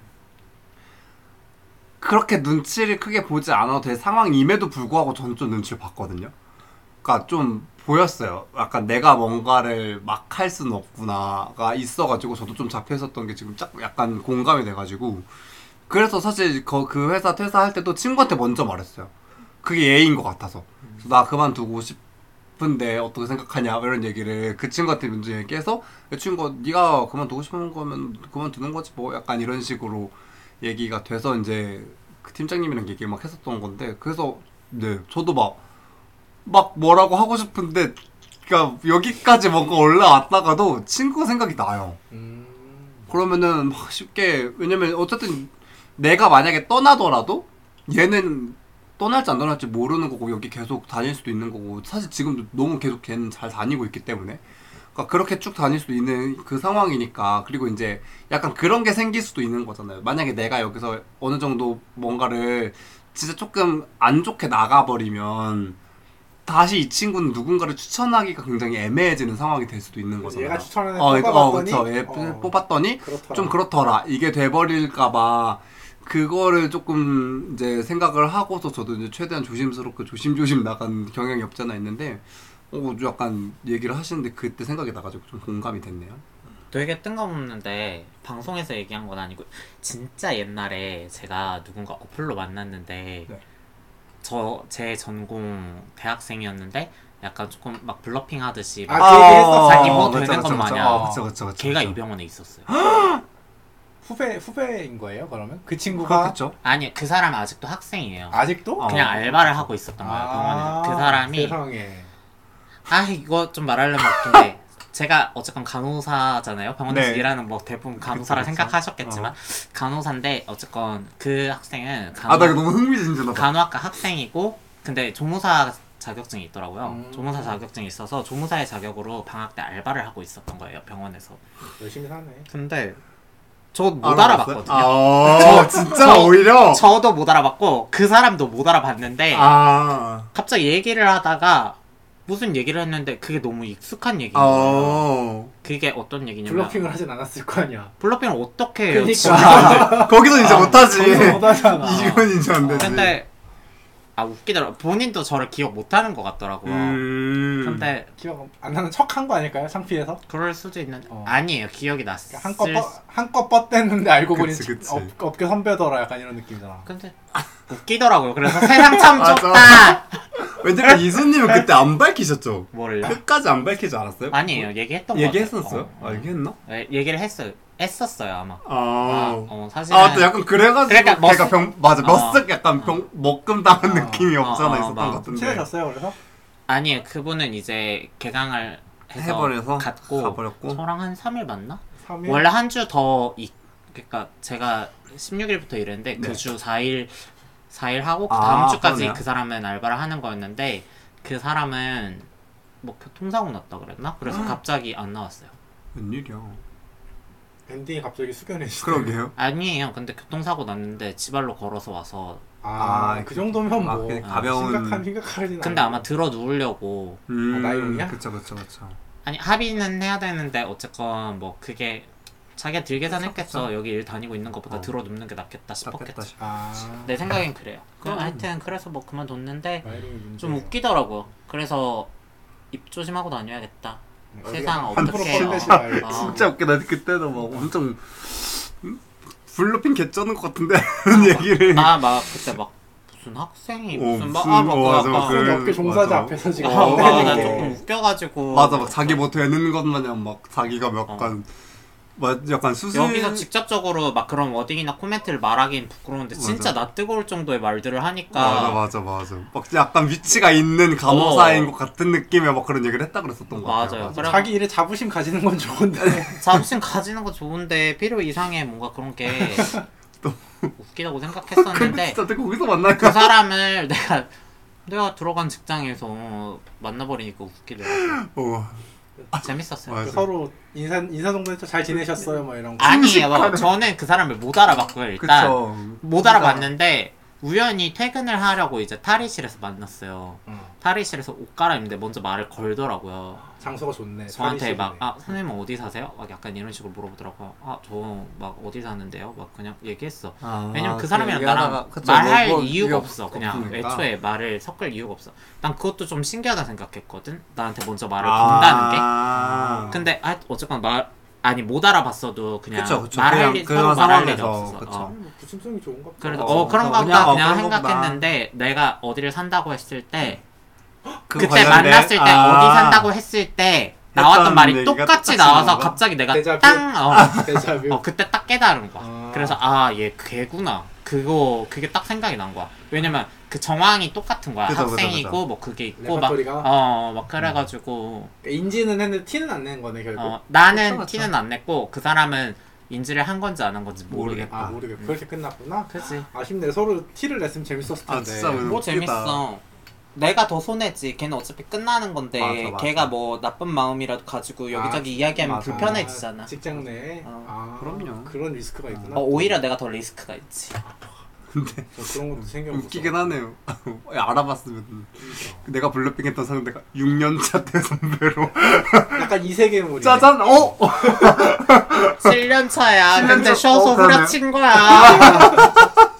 그렇게 눈치를 크게 보지 않아도 될 상황임에도 불구하고 저는 좀 눈치를 봤거든요. 그러니까 좀 보였어요. 약간 내가 뭔가를 막 할 수는 없구나가 있어가지고 저도 좀 잡혀 있었던 게 지금 짝 약간 공감이 돼가지고 그래서 사실 그, 그 회사 퇴사할 때도 친구한테 먼저 말했어요. 그게 예의인 것 같아서 나 그만두고 싶은데 어떻게 생각하냐 이런 얘기를 그 친구한테 먼저 얘기해서 그 친구가 네가 그만두고 싶은 거면 그만두는 거지 뭐 약간 이런 식으로 얘기가 돼서 이제 그 팀장님이랑 얘기를 막 했었던 건데 그래서 네 저도 막 막 뭐라고 하고 싶은데 그러니까 여기까지 뭔가 올라왔다가도 친구 생각이 나요. 음. 그러면은 막 쉽게 왜냐면 어쨌든 내가 만약에 떠나더라도 얘는 떠날지 안 떠날지 모르는 거고 여기 계속 다닐 수도 있는 거고 사실 지금도 너무 계속 걔는 잘 다니고 있기 때문에 그러니까 그렇게 쭉 다닐 수도 있는 그 상황이니까 그리고 이제 약간 그런 게 생길 수도 있는 거잖아요 만약에 내가 여기서 어느 정도 뭔가를 진짜 조금 안 좋게 나가버리면 다시 이 친구는 누군가를 추천하기가 굉장히 애매해지는 상황이 될 수도 있는 거잖아요 얘가 추천하는 애 어, 어, 뽑아봤더니 그쵸. 얘 어, 뽑았더니 그렇더라. 좀 그렇더라. 이게 돼버릴까봐 그거를 조금 이제 생각을 하고서 저도 이제 최대한 조심스럽게 조심조심 나간 경향이 없잖아 있는데 어, 약간 얘기를 하시는데 그때 생각이 나가지고 좀 공감이 됐네요. 되게 뜬금없는데 방송에서 얘기한 건 아니고 진짜 옛날에 제가 누군가 어플로 만났는데 네. 저 제 전공 대학생이었는데 약간 조금 막 블러핑 하듯이 아, 막 그 얘기 했었어. 자기 뭐 그쵸, 되는 그쵸, 것 그쵸. 마냥. 어, 그쵸, 그쵸, 그쵸, 걔가 그쵸. 이병헌에 있었어요. 후배 후배인 거예요 그러면 그 친구가 그렇겠죠? 아니 그 사람 아직도 학생이에요. 아직도 어. 그냥 알바를 하고 있었던 거예요 병원에서. 그 사람이 세상에 아 이거 좀 말하려면 웃긴데 제가 어쨌건 간호사잖아요 병원에서 네. 일하는 뭐 대부분 간호사라 그쵸, 그쵸. 생각하셨겠지만 간호사인데 어쨌건 그 학생은 아, 나 이거 너무 흥미진진하다. 간호학과 학생이고 근데 조무사 자격증이 있더라고요. 음. 조무사 자격증이 있어서 조무사의 자격으로 방학 때 알바를 하고 있었던 거예요 병원에서. 열심히 사네 근데 저못 알아봤거든요. 아, 진짜 저- 오히려. 저도 못 알아봤고 그 사람도 못 알아봤는데 아, 갑자기 얘기를 하다가 무슨 얘기를 했는데 그게 너무 익숙한 얘기인 거예요. 어. 그게 어떤 얘기냐면 bluffing을 하진 않았을 거 아니야 bluffing을 어떻게 해요? 그러니까. 거기서 이제 못하지. 거기서 못하잖아 이건 이제 안 되지. 근데 아 웃기더라. 본인도 저를 기억 못하는 것 같더라고요. 음. 근데 기억 안 나는 척 한 거 아닐까요 창피해서 그럴 수도 있는 어. 아니에요. 기억이 났을 한껏 뻗- 한껏 뻗댔는데 알고 보니 그치, 그치. 업, 업계 선배더라 약간 이런 느낌이잖아 근데 웃기더라고요. 그래서 세상 참 맞아. 좁다. 왠지 이수님은 그때 안 밝히셨죠? 뭐를요? 끝까지 안 밝히지 않았어요? 아니에요. 얘기했던 거 얘기했었어요? 아, 얘기했나? 네, 얘기를 했어요. 했었어요 아마. 아, 아. 어, 사실은 아, 또 약간 그래가지고 그러니까 걔가 머쓱- 병 맞아 어. 머쓱 약간 병 먹금 당한 어. 느낌이 없잖아 어, 어, 있었던 막 것 같은데 친해졌어요 그래서? 아니에요. 그분은 이제 개강을 해서 해버려서 갔고 가버렸고 저랑 한 3일 만나? 3일? 원래 한 주 더 그러니까 제가 16일부터 일했는데 네. 그 주 4일 4일 하고 그 아, 다음 주까지 그러네요. 그 사람은 알바를 하는 거였는데 그 사람은 뭐 교통사고 났다 그랬나? 그래서 갑자기 안 나왔어요. 웬일이야 엔딩이 갑자기 숙연해지네 그러게요 아니에요. 근데 교통사고 났는데 지발로 걸어서 와서 아, 아, 그 정도면 아, 뭐 그냥 아, 가벼운 심각한 심각하진 근데 않아. 아마 들어 누우려고 음, 나이롱이야? 그쵸 그쵸 그쵸 아니 합의는 해야 되는데 어쨌건 뭐 그게 자기가 들 계산했겠어. 여기 일 다니고 있는 것보다 어. 들어 눕는 게 낫겠다 낫겠다 싶었겠지. 싶- 아 내 생각엔 그래요. 그 그럼. 하여튼 그래서 뭐 그만뒀는데 나이롱이 문제 좀 웃기더라고요. 그래서 입 조심하고 다녀야겠다. 어디가 세상 어떻게 말고. 어. 진짜 웃기다 그때도 막 엄청 음? 블러핑 개쩌는 것 같은데 하는 얘기를 나막 그때 막 무슨 학생이 어, 무슨 막 무슨- 아, 막 어, 맞아, 약간 그- 그 업계 종사자 맞아. 앞에서 지금 아, 어, 나 어. 조금 웃겨가지고 맞아 막 자기 뭐 되는 것 마냥 막 자기가 몇 어. 막 약간 수술 여기서 직접적으로 막 그런 워딩이나 코멘트를 말하긴 부끄러운데 진짜 맞아. 나 뜨거울 정도의 말들을 하니까 맞아 맞아 맞아 막 약간 위치가 있는 간호사인 어. 것 같은 느낌의 막 그런 얘기를 했다 그랬었던 것 같아요 맞아요. 그래- 자기 일에 자부심 가지는 건 좋은데 자부심 가지는 거 좋은데 필요 이상의 뭔가 그런 게 웃기다고 생각했었는데 근데 진짜 내가 거기서 만나니까 그 사람을 내가 내가 들어간 직장에서 만나버리니까 웃기더라고. 어, 재밌었어요. 맞아. 서로 인사 인사 정도에서 잘 지내셨어요 뭐 이런 거 아니에요. 순식간에. 저는 그 사람을 못 알아봤고요. 일단 그쵸 못 알아봤는데 우연히 퇴근을 하려고 이제 탈의실에서 만났어요. 어. 탈의실에서 옷 갈아입는데 먼저 말을 걸더라고요. 장소가 좋네. 저한테 막. 아, 선생님은 어디 사세요? 막 약간 이런 식으로 물어보더라고요. 아, 저 막 어디 사는데요? 막 그냥 얘기했어. 아, 왜냐면 그그 사람이랑 얘기하다가- 나랑 그쵸, 말할 뭐, 뭐 이유가 이유가 없어. 그냥 없으니까. 애초에 말을 섞을 이유가 없어. 난 그것도 좀 신기하다 생각했거든. 나한테 먼저 말을 건다는 게. 아. 근데 아, 어쨌건 말 아니 못 알아봤어도 그냥 그쵸, 그쵸. 말할 그냥 일 그런 말할 일이 상황에서, 없어. 그쵸. 어. 뭐 붙임성이 좋은가. 그래도 어, 어, 그런가 그냥, 보다 어, 그냥 거구나. 생각했는데 내가 어디를 산다고 했을 때 그거 그때 관련된- 만났을 때 아. 어디 산다고 했을 때 나왔던 말이 똑같이 똑같이 나와서? 갑자기 내가 데자뷰? 땅 어, 데자뷰. 어 그때 딱 깨달은 거야. 아. 그래서 아얘 걔구나. 그거 그게 딱 생각이 난 거야. 왜냐면 그 정황이 똑같은 거야. 그죠, 학생이고 그죠. 뭐 그게 있고 막 레파토리가? 어, 막 그래가지고 그러니까 인지는 했는데 티는 안 낸 거네 결국. 어, 나는 그쵸, 그쵸. 티는 안 냈고 그 사람은 인지를 한 건지 안 한 건지 모르겠고. 아 모르겠. 그렇게 끝났구나. 그치. 아쉽네. 서로 티를 냈으면 재밌었을 텐데. 아, 진짜 왜- 뭐 웃기다. 재밌어. 내가 더 손해지. 걔는 어차피 끝나는 건데 맞아, 맞아. 걔가 뭐 나쁜 마음이라도 가지고 여기저기 아, 이야기하면 맞아. 불편해지잖아. 직장 내에. 어, 아, 그럼요. 그런 리스크가 있구나. 어, 오히려 내가 더 리스크가 있지. 저 그런 것도 생겨. 웃기긴 하네요. 알아봤으면 내가 블러핑했던 상대가 6년차 대 선배로 약간 이 세계 물이. 짜잔 어 7년 차야. 7년 근데 차- 쉬어서 어, 그러네. 후려친 거야.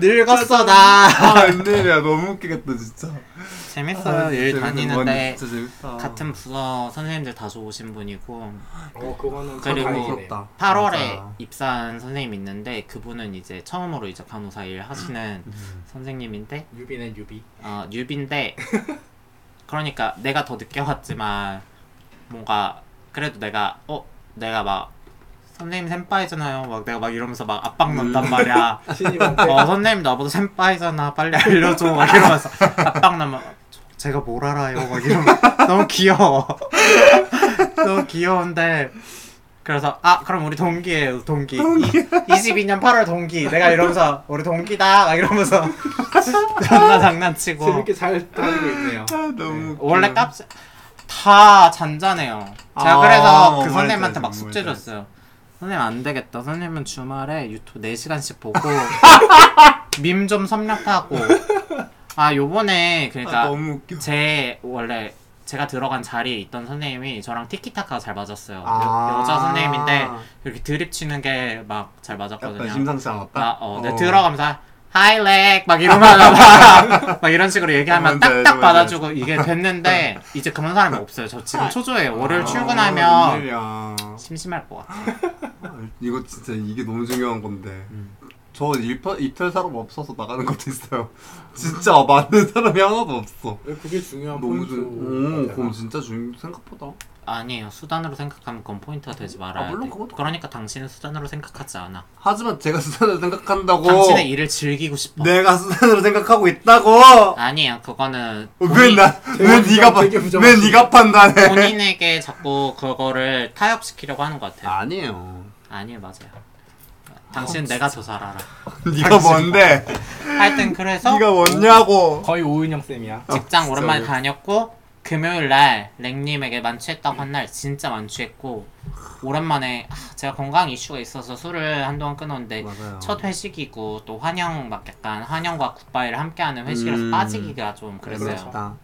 늙었어 나. 아, 웬일이야 너무 웃기겠다 진짜. 재밌어요. 아, 일 재밌는 다니는데 진짜 재밌다. 같은 부서 선생님들 다 좋으신 분이고 어 그거는 참 그리고. 부럽다. 8월에 맞아. 입사한 선생님 있는데 그분은 이제 처음으로 이제 간호사 일 하시는 음. 선생님인데 유비네 유비. 어, 뉴비인데 그러니까 내가 더 늦게 왔지만 뭔가 그래도 내가 어 내가 막 선생님 sen파이잖아요. 막 내가 막 이러면서 막 압박 넣단 말이야. 신입한테. 어 선생님 나보다 sen파이잖아. 빨리 알려줘. 막 이러면서 압박 넣으면 제가 뭘 알아요? 막 이러면 너무 귀여워. 너무 귀여운데 그래서 아 그럼 우리 동기예요 동기, 이, 22년 8월 동기. 내가 이러면서 우리 동기다. 막 이러면서 존나 장난치고. 재밌게 잘 다니고 있네요. 아, 너무 웃겨. 원래 깝다 잔잔해요. 제가 아, 그래서 그 뭔지 선생님한테 막 뭔지 숙제 알지. 줬어요. 선생님 안 되겠다. 선생님은 주말에 유튜브 4시간씩 보고 밈 좀 섭렵하고 아 요번에 아, 그러니까 너무 웃겨. 제 원래 제가 들어간 자리에 있던 선생님이 저랑 티키타카가 잘 맞았어요. 아. 여, 여자 선생님인데 이렇게 드립 치는 게 막 잘 맞았거든요. 약간 심상치 않았다. 아, 어, 내 들어가면서 hi 렉 막 이러면 막, 막 이런 식으로 얘기하면 알지, 딱딱 뭔지 받아주고 이게 됐는데 이제 그런 사람이 없어요. 저 지금 초조해요. 월요일 아, 출근하면 웬일이야. 심심할 것 같아. 아, 이거 진짜 이게 너무 중요한 건데. 음. 저 일파, 이틀 사람 없어서 나가는 것도 있어요. 진짜 맞는 사람이 하나도 없어. 왜 그게 중요한 너무 포인트. 중. 오, 그럼 진짜 중 생각보다. 아니에요. 수단으로 생각하면 그건 포인트가 되지 말아야 아, 물론 돼. 그것도 그러니까 당신은 수단으로 생각하지 않아. 하지만 제가 수단으로 생각한다고. 당신의 일을 즐기고 싶어. 내가 수단으로 생각하고 있다고. 아니야. 그거는 왜 본인, 나, 왜 되게 네가 판, 되게 왜 부정하시네. 네가 판단해? 본인에게 자꾸 그거를 타협시키려고 하는 것 같아요. 아니에요. 아니에요. 맞아요. 당신 은 내가 더잘 알아. 네가 뭔데? 하여튼 그래서 네가 뭐냐고. 거의 오은영 쌤이야. 직장 진짜 오랜만에. 다녔고 금요일 날 랭님에게 만취했다고 한 날 진짜 만취했고 오랜만에 아, 제가 건강 이슈가 있어서 술을 한동안 끊었는데 맞아요. 첫 회식이고 또 환영 막 약간 환영과 굿바이를 함께하는 회식이라서 음. 빠지기가 좀 그랬어요. 그렇죠. 그렇다.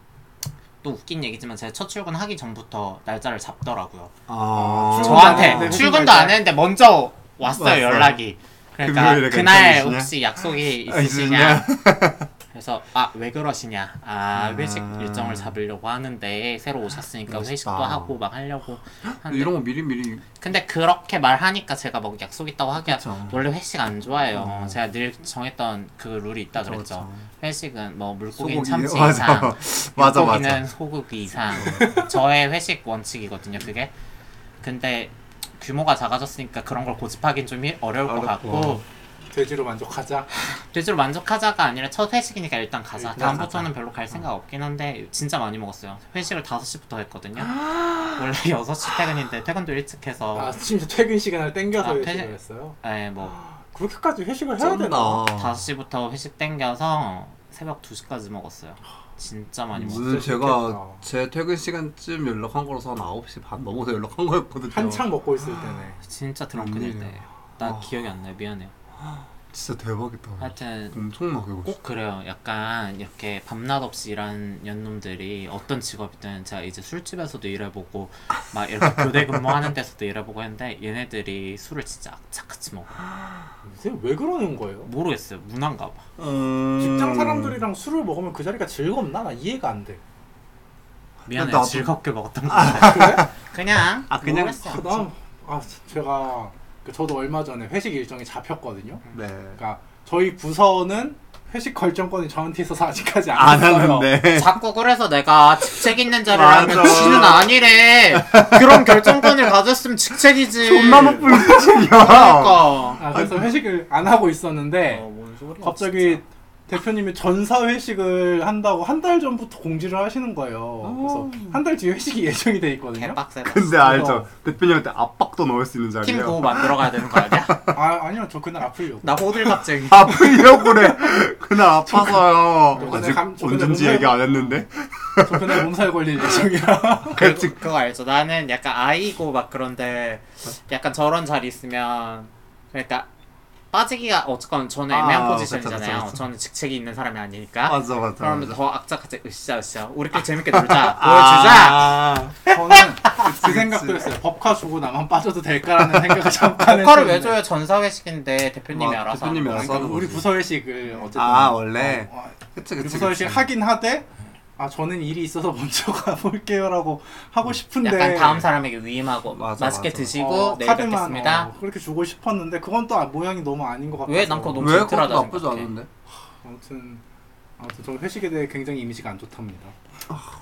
또 웃긴 얘기지만 제가 첫 출근 하기 전부터 날짜를 잡더라고요. 아, 출근 저한테 안 했는데 출근도 안 했는데 먼저 왔어요 왔어요. 연락이. 그러니까 금요일에 그날 괜찮으시냐? 혹시 약속이 아, 있으시냐? 그래서 아 왜 그러시냐? 아 아. 회식 일정을 잡으려고 하는데 새로 오셨으니까 멋있다. 회식도 하고 막 하려고 하는데 이런 거 미리 미리 근데 그렇게 말하니까 제가 뭐 약속 있다고 그쵸. 원래 회식 안 좋아해요. 어. 제가 늘 정했던 그 룰이 있다 그쵸, 그랬죠. 그쵸. 회식은 뭐 물고기는 소고기 참치 맞아 이상, 맞아 물고기는 맞아 소고기 이상. 저의 회식 원칙이거든요. 그게. 근데 규모가 작아졌으니까 그런 걸 고집하긴 좀 히- 어려울 것 어렵고. 같고 돼지로 만족하자. 돼지로 만족하자가 아니라 첫 회식이니까 일단 가자. 일단 다음부터는 가자. 별로 갈 생각 없긴 한데 진짜 많이 먹었어요. 회식을 5시부터 했거든요. 원래 6시 퇴근인데 퇴근도 일찍 해서 아 진짜 퇴근 시간을 땡겨서 아, 회식을 퇴근- 했어요. 예, 뭐 그렇게까지 회식을 해야 되나? 쩐다 5시부터 회식 땡겨서 새벽 2시까지 먹었어요. 진짜 많이 먹었어요. 오늘 제가. 제 퇴근 시간쯤 연락한 거라서 한 9시 반 넘어서 연락한 거였거든요 한창 먹고 있을 때네. 진짜 드렁큰일 웬일이야. 때. 나 아. 기억이 안 나요. 미안해요. 진짜 대박이다. 하여튼 엄청나게 멋있어. 꼭 그래요. 약간 이렇게 밤낮 없이 일하는 연놈들이 어떤 직업이든 제가 이제 술집에서도 일해보고 막 이렇게 교대 근무하는 데서도 일해보고 했는데 얘네들이 술을 진짜 악착같이 먹어. 요새 왜 그러는 거예요? 모르겠어요. 문화인가 봐. 음... 직장 사람들이랑 술을 먹으면 그 자리가 즐겁나? 나 이해가 안 돼. 미안해. 나도- 즐겁게 먹었던 거 같아. 그래? 그냥 아, 그냥 모르겠어요. 아, 난, 아 제가 그 저도 얼마 전에 회식 일정이 잡혔거든요. 네. 그러니까 저희 부서는 회식 결정권이 저한테 있어서 아직까지 안, 안 했어요. 하는데. 자꾸 그래서 내가 직책 있는 자리를 맞아. 하면 지는 아니래. 그런 결정권을 가졌으면 직책이지. 존나 나쁜 짓이야. 그러니까. 아, 그래서 회식을 안 하고 있었는데 어, 뭔 소리야, 갑자기 진짜. 대표님이 전사 회식을 한다고 한 달 전부터 공지를 하시는 거예요. 그래서 한 달 뒤에 회식이 예정이 돼 있거든요. 개빡세다. 근데 알죠. 대표님한테 압박도 넣을 수 있는 자리예요. 팀 구호 만들어 가야 되는 거 아니야? 아 아니요 저 그날 아플려고. 나 호들갑쟁이. 아프려고 그래. 그날 아파서요. 저 아직 감- 저 근데 언젠지 몸살- 얘기 안 했는데. 저 그날 몸살 걸릴 예정이라. 그, 그거 알죠? 나는 약간 아이고 막 그런데 약간 저런 자리 있으면 그러니까 빠지기가 어쨌건 저는 애매한 아, 포지션이잖아요. 그쵸, 그쵸, 그쵸. 저는 직책이 있는 사람이 아니니까. 맞아 맞아. 그러면 맞아. 더 악착같이 으쌰 으쌰 우리끼리 재밌게 놀자 보여주자 아, 저는 그 생각도 했어요. 법카 주고 나만 빠져도 될까라는 생각을 잠깐 역할을 왜 했었는데. 줘요 전사 회식인데 대표님이 마- 알아서 대표님이 하는 알아서. 그러니까 우리 부서 회식을 어쨌든 아, 원래? 어, 어, 그치 우리 그치. 부서. 회식 하긴 하되 아 저는 일이 있어서 먼저 가볼게요라고 하고 싶은데 약간 다음 사람에게 위임하고 맞아, 맛있게 맞아. 드시고 어, 내일 카드만, 뵙겠습니다 어, 그렇게 주고 싶었는데 그건 또 아, 모양이 너무 아닌 것 같아서 왜? 난 그거 너무 왜 그것도 젠틀하다 나쁘지 생각해. 않은데? 아무튼 아무튼 저 회식에 대해 굉장히 이미지가 안 좋답니다.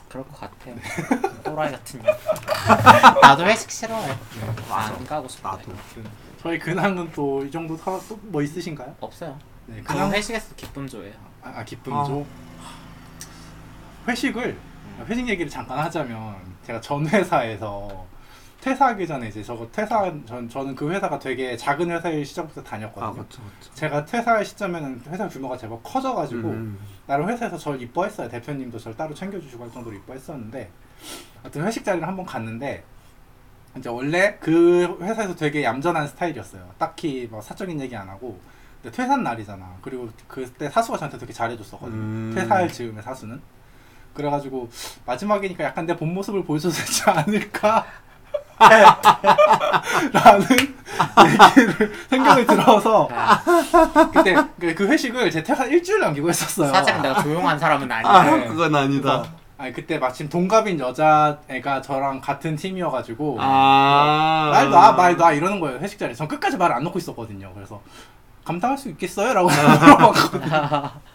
그럴 것 같아요 또라이 같은 년 나도 회식 싫어해 안 가고 싶어 나도. 아무튼 저희 근황은 또 이 정도 또 뭐 있으신가요? 없어요 네, 그냥 근황 회식에서 기쁨 줘요 아, 아 기쁨이죠. 회식을 회식 얘기를 잠깐 하자면 제가 전 회사에서 퇴사하기 전에 이제 저거 퇴사 전 저는 그 회사가 되게 작은 회사일 시작부터 다녔거든요. 아 그렇죠 그렇죠. 제가 퇴사할 시점에는 회사 규모가 제법 커져가지고 음. 나름 회사에서 저를 이뻐했어요. 대표님도 저를 따로 챙겨주시고 할 정도로 이뻐했었는데 하여튼 회식 자리를 한번 갔는데 이제 원래 그 회사에서 되게 얌전한 스타일이었어요. 딱히 뭐 사적인 얘기 안 하고 근데 퇴사 날이잖아. 그리고 그때 사수가 저한테 되게 잘해줬었거든요. 음. 퇴사할 즈음에 사수는 그래가지고 마지막이니까 약간 내 본 모습을 보여줘도 되지 않을까? 라는 얘기를 생각이 들어서 그때 그- 그 회식을 제 퇴사 일주일 남기고 했었어요. 사실은 내가 조용한 사람은 아 아닌데 그건 아니다. 그래서 아니 그때 마침 동갑인 여자애가 저랑 같은 팀이어가지고 아. 말 놔, 말놔 이러는 거예요 회식 자리에. 전 끝까지 말을 안 놓고 있었거든요. 그래서 감당할 수 있겠어요? 라고 물어봤거든요.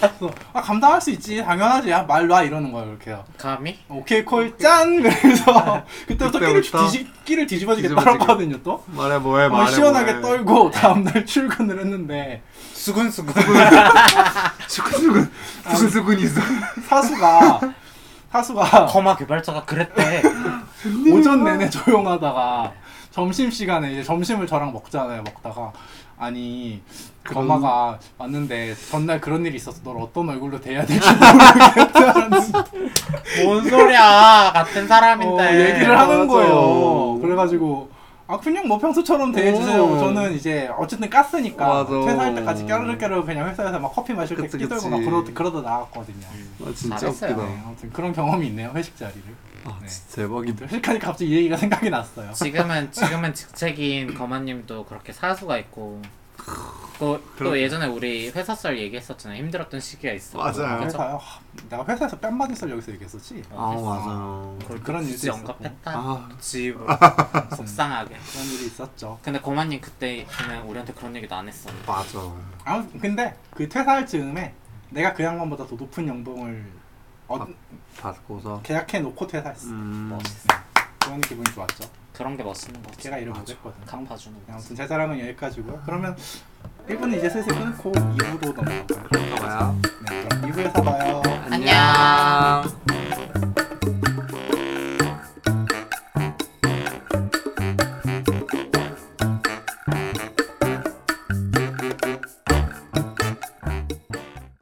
그래서 아 감당할 수 있지 당연하지 야, 말놔 이러는 거예요 이렇게요. 감히? 오케이 콜 짠! 그래서 그때부터 끼를, 그때부터 뒤지, 끼를 뒤집어지게 뒤집어지게. 떨었거든요 또. 말해 뭐해 어, 말해 시원하게 뭐해. 떨고 다음날 출근을 했는데 수근수근 수근수근 수근수근 있어. 사수가 사수가 거마 개발자가 그랬대 오전 내내 조용하다가 점심 시간에 이제 점심을 저랑 먹잖아요. 먹다가 아니 그런- 거마가 왔는데 전날 그런 일이 있어서 널 어떤 얼굴로 대해야 될지 모르겠다는 뭔 소리야 같은 사람인데 어, 얘기를 하는 맞아. 거예요. 그래가지고 아 그냥 뭐 평소처럼 대해주세요. 오. 저는 이제 어쨌든 깠으니까 맞아. 퇴사할 때까지 까르르까르 그냥 회사에서 막 커피 마실 때 그치, 끼들고. 막 그러, 그러다 나왔거든요. 아 진짜 잘했어요. 웃기다. 네, 아무튼 그런 경험이 있네요 회식 자리를. 아 네. 진짜 대박이다. 회식하니까 갑자기 이 얘기가 생각이 났어요. 지금은 지금은 직책인 거마님도 그렇게 사수가 있고 또, 또 그럼- 예전에 우리 회사 썰 얘기했었잖아요 힘들었던 시기가 있어 맞아요. 회사요? 하, 내가 회사에서 뺨 맞은 썰 여기서 얘기했었지. 아 맞아요. 그런 그런 일도 굳이 있었고 언급했다 아. 굳이 뭐 속상하게 그런 일이 있었죠. 근데 거마님 그때는 우리한테 그런 얘기도 안 했어 맞아. 아 근데 그 퇴사할 즈음에 내가 그 양반보다 더 높은 연봉을 어, 아. 받고서. 계약해 놓고 퇴사했어. 음. 멋있어 그런 기분이 좋았죠. 그런 게 멋있는 거 제가 이름 못했거든. 강 봐주는 거. 아무튼 제 사랑은 여기까지고요. 그러면 1분은 이제 슬슬 끊고 2부로 넘어갈까요? 봐요. 네, 그럼 2부에서 봐요. 안녕.